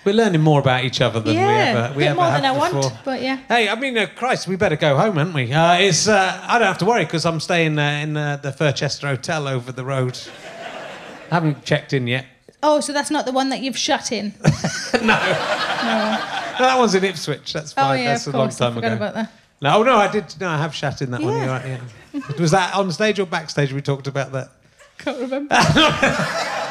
We're learning more about each other than Yeah, we ever we bit ever more have than I before. want, but yeah. Hey, I mean, uh, Christ, we better go home, haven't we? Uh, it's uh, I don't have to worry because I'm staying uh, in uh, the Furchester Hotel over the road. I haven't checked in yet. Oh, so that's not the one that you've shut in. [laughs] No, no. that one's in Ipswich. That's Oh fine. yeah, That's a long course. I time forgot ago. about that. No, no, I did. No, I have shat in that one. Yeah. You're right, yeah. Was that on stage or backstage? We talked about that. Can't remember. [laughs]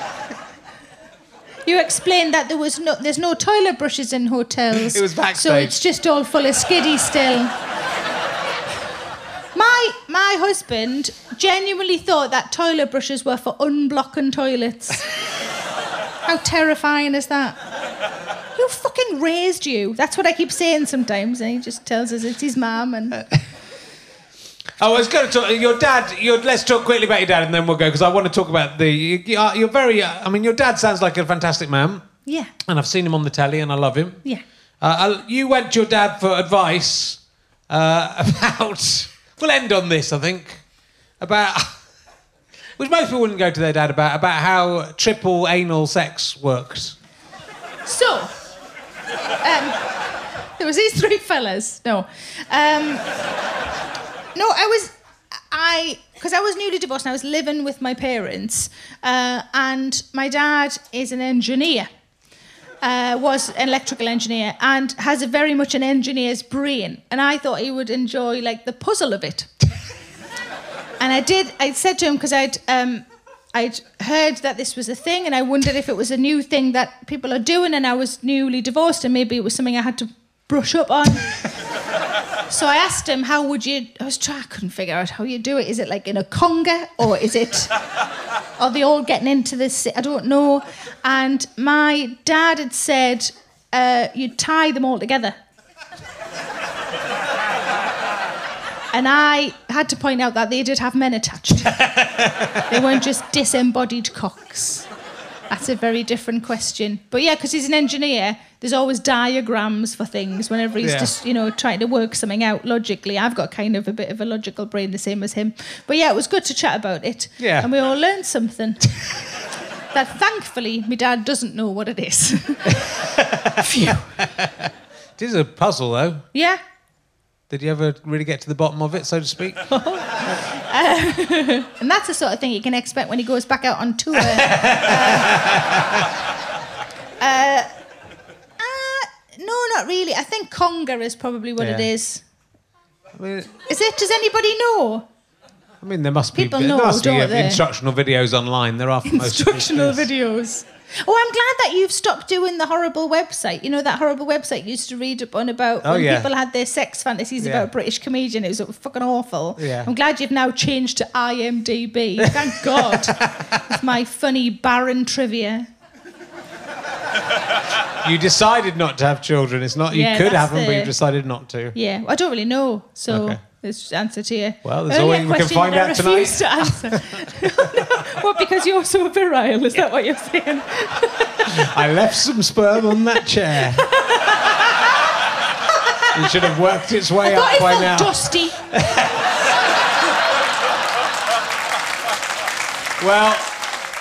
you explained that there was no, there's no toilet brushes in hotels. [laughs] It was So it's just all full of skiddy still. My my husband genuinely thought that toilet brushes were for unblocking toilets. [laughs] How terrifying is that? Who fucking raised you? That's what I keep saying sometimes, and he just tells us it's his mum and. [laughs] Oh, I was going to talk. Your dad. Your, let's talk quickly about your dad, and then we'll go because I want to talk about the. You are, you're very. Uh, I mean, your dad sounds like a fantastic man, Yeah, and I've seen him on the telly, and I love him. yeah. Uh, you went to your dad for advice uh, [laughs] about. We'll end on this, I think. About. [laughs] Which most people wouldn't go to their dad about about how triple anal sex works. So, um, [laughs] there was these three fellas. No, um, no, I was, I, because I was newly divorced and I was living with my parents, uh, and my dad is an engineer. Uh, was an electrical engineer and has a very much an engineer's brain, and I thought he would enjoy like the puzzle of it. And I did. I said to him because I'd um, I'd heard that this was a thing, and I wondered if it was a new thing that people are doing, and I was newly divorced, and maybe it was something I had to brush up on. So I asked him, "How would you?" I was trying. I couldn't figure out how you do it. Is it like in a conga, or is it? [laughs] Are they all getting into this? I don't know. And my dad had said uh, you tie them all together. [laughs] And I had to point out that they did have men attached. [laughs] they weren't just disembodied cocks. That's a very different question. But yeah, because he's an engineer, there's always diagrams for things whenever he's Yeah. just, you know, trying to work something out logically. I've got kind of a bit of a logical brain, the same as him. But yeah, it was good to chat about it. Yeah. And we all learned something. [laughs] that thankfully, my dad doesn't know what it is. [laughs] Phew. It is a puzzle, though. Yeah. Did you ever really get to the bottom of it, so to speak? [laughs] And that's the sort of thing you can expect when he goes back out on tour. [laughs] uh, uh, uh, no, not really. I think conga is probably what it Yeah. is. I mean, Is it? Does anybody know? I mean, there must be People there know, must be uh, instructional videos online. There are Instructional videos. Oh, I'm glad that you've stopped doing the horrible website. You know that horrible website you used to read up on about Oh, when yeah. people had their sex fantasies Yeah. about a British comedian. It was fucking awful. Yeah. I'm glad you've now changed to IMDb. Thank [laughs] God. With my funny barren trivia. You decided not to have children. It's not you Yeah, could have them, but you the- decided not to. Yeah, I don't really know. So Okay. it's answer to you. Well, there's Earlier always- we can find I out tonight. to answer. [laughs] [laughs] what, because you're so virile? Is that what you're saying? I left some sperm on that chair. it should have worked its way I thought up it by felt now. dusty. Well,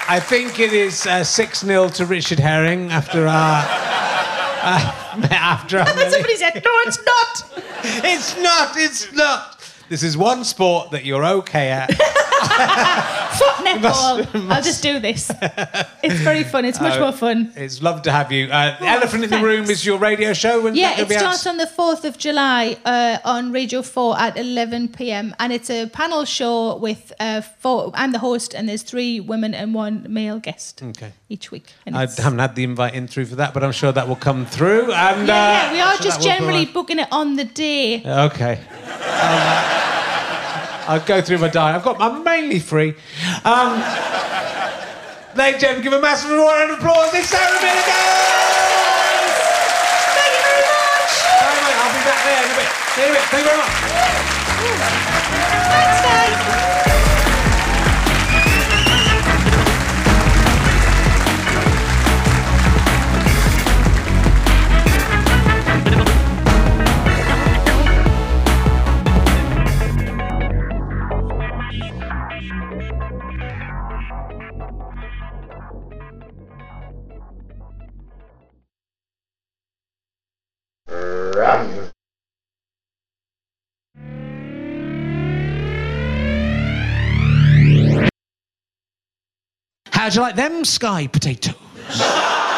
I think it is uh, six 0 to Richard Herring after our uh, [laughs] after our. And [laughs] then somebody said, "No, it's not." [laughs] It's not. It's not. This is one sport that you're okay at. [laughs] Fuck netball. I'll just do this. It's very fun. It's much more fun. It's lovely to have you. Uh, the Elephant in the. Room is your radio show. When's Yeah, gonna it be out? starts on the 4th of July uh, on Radio 4 at 11 pm. And it's a panel show with uh, four. I'm the host, and there's three women and one male guest Okay. each week. And I it's- haven't had the invite in through for that, but I'm sure that will come through. And yeah, uh, yeah, we are so just will be generally booking it on the day. Okay. Um, I'll go through my diary. I've got. I'm mainly free. Um, ladies and gentlemen, give a massive round of applause. It's Sarah Millican. Thank you very much. Bye. I'll be back there in a bit. In a bit. Thank you very much. Thanks, How'd you like them sky potatoes? [laughs]